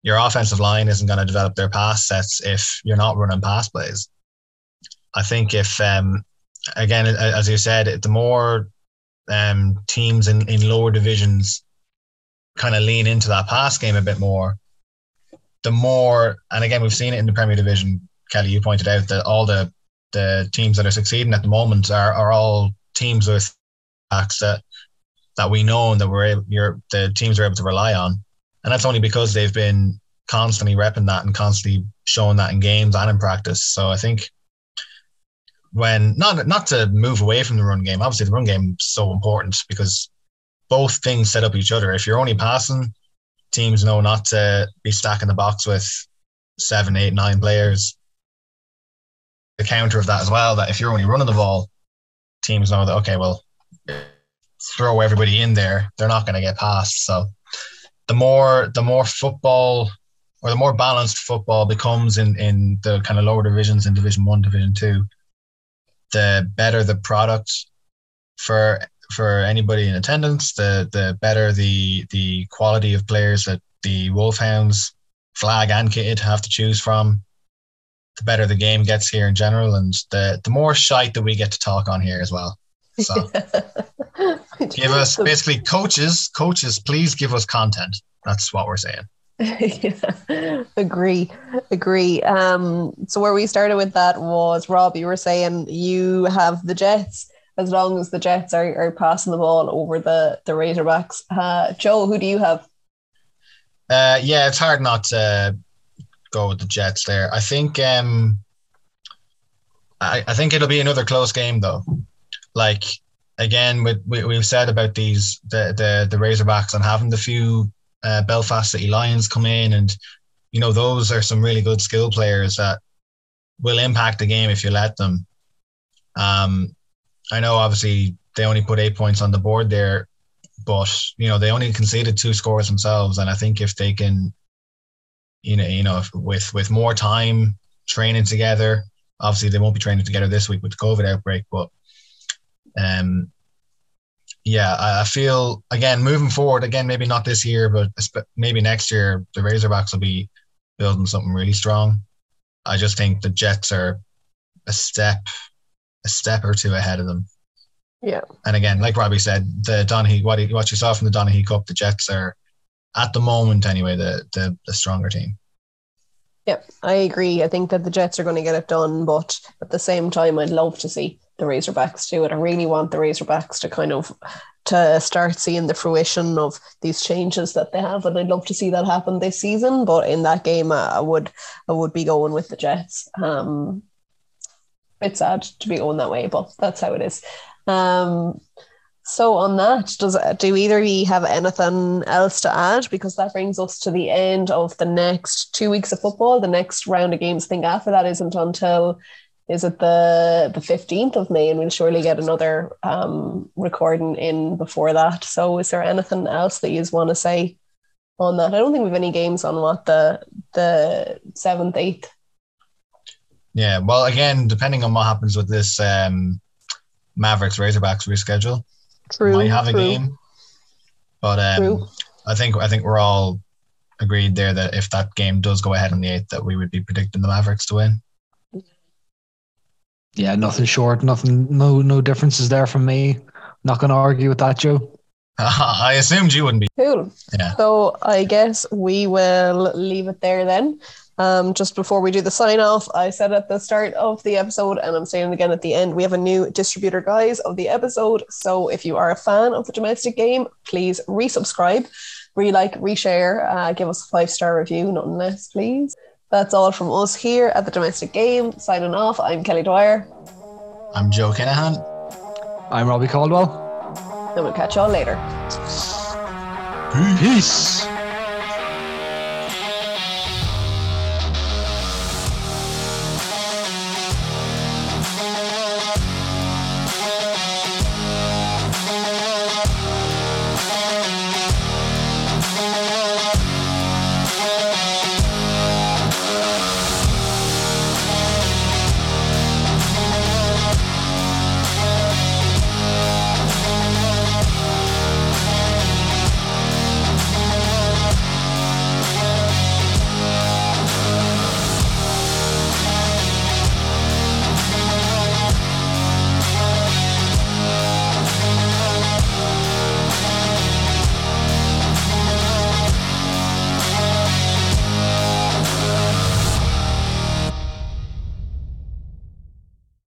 your offensive line isn't going to develop their pass sets if you're not running pass plays. I think if um, again, as you said, the more um, teams in, in lower divisions kind of lean into that pass game a bit more, the more, and again, we've seen it in the Premier Division. Kelly, you pointed out that all the the teams that are succeeding at the moment are, are all teams with backs that that we know and that we're you're, the teams are able to rely on. And that's only because they've been constantly repping that and constantly showing that in games and in practice. So I think when not not to move away from the run game, obviously the run game is so important because both things set up each other. If you're only passing, teams know not to be stacking the box with seven, eight, nine players. The counter of that as well, that if you're only running the ball, teams know that okay, well, throw everybody in there, they're not going to get past. So the more the more football or the more balanced football becomes in in the kind of lower divisions in Division One, Division Two, the better the product for for anybody in attendance. The the better the the quality of players that the Wolfhounds flag and kitted have to choose from. The better the game gets here in general, and the the more shite that we get to talk on here as well. So give us basically coaches, coaches, please give us content. That's what we're saying.
yeah, agree, agree. Um, so where we started with that was Rob, you were saying you have the Jets as long as the Jets are, are passing the ball over the the Razorbacks. Uh, Joe, who do you have?
Uh, yeah, it's hard not to go with the Jets there. I think um, I, I think it'll be another close game though like again, with we, we've said about these the the the Razorbacks and having the few uh, Belfast City Lions come in, and you know those are some really good skill players that will impact the game if you let them. Um, I know obviously they only put eight points on the board there, but you know they only conceded two scores themselves, and I think if they can, you know, you know, if, with with more time training together, obviously they won't be training together this week with the COVID outbreak, but um, yeah, I, I feel again moving forward. Again, maybe not this year, but maybe next year the Razorbacks will be building something really strong. I just think the Jets are a step, a step or two ahead of them.
Yeah.
And again, like Robbie said, the Donaghy, what, he, what you saw from the Donaghy Cup, the Jets are, at the moment anyway, the, the, the stronger team.
Yep, I agree. I think that the Jets are going to get it done, but at the same time, I'd love to see the Razorbacks do it. I really want the Razorbacks to kind of to start seeing the fruition of these changes that they have, and I'd love to see that happen this season. But in that game, I, would I would be going with the Jets. Um, it's sad to be going that way, but that's how it is. Um, so on that, does do either of you have anything else to add? Because that brings us to the end of the next two weeks of football. The next round of games, I think after that isn't until is it the the fifteenth of May, and we'll surely get another um, recording in before that. So, is there anything else that you want to say on that? I don't think we have any games on what the the seventh, eighth.
Yeah, well, again, depending on what happens with this um, Mavericks Razorbacks reschedule,
True,
might have
true.
a game. But um,
True.
I think I think we're all agreed there that if that game does go ahead on the eighth, that we would be predicting the Mavericks to win.
Yeah, nothing short, nothing, no, no differences there from me. Not going to argue with that, Joe.
I assumed you wouldn't be.
Cool.
Yeah.
So I guess we will leave it there then. Um, just before we do the sign off, I said at the start of the episode, and I'm saying it again at the end, we have a new distributor, guys, of the episode. So if you are a fan of the domestic game, please resubscribe, re like, reshare, uh, give us a five star review, nothing less, please. That's all from us here at the domestic game. Signing off, I'm Kelly Dwyer,
I'm Joe Kinahan.
I'm Robbie Caldwell.
and we'll catch y'all later.
Peace.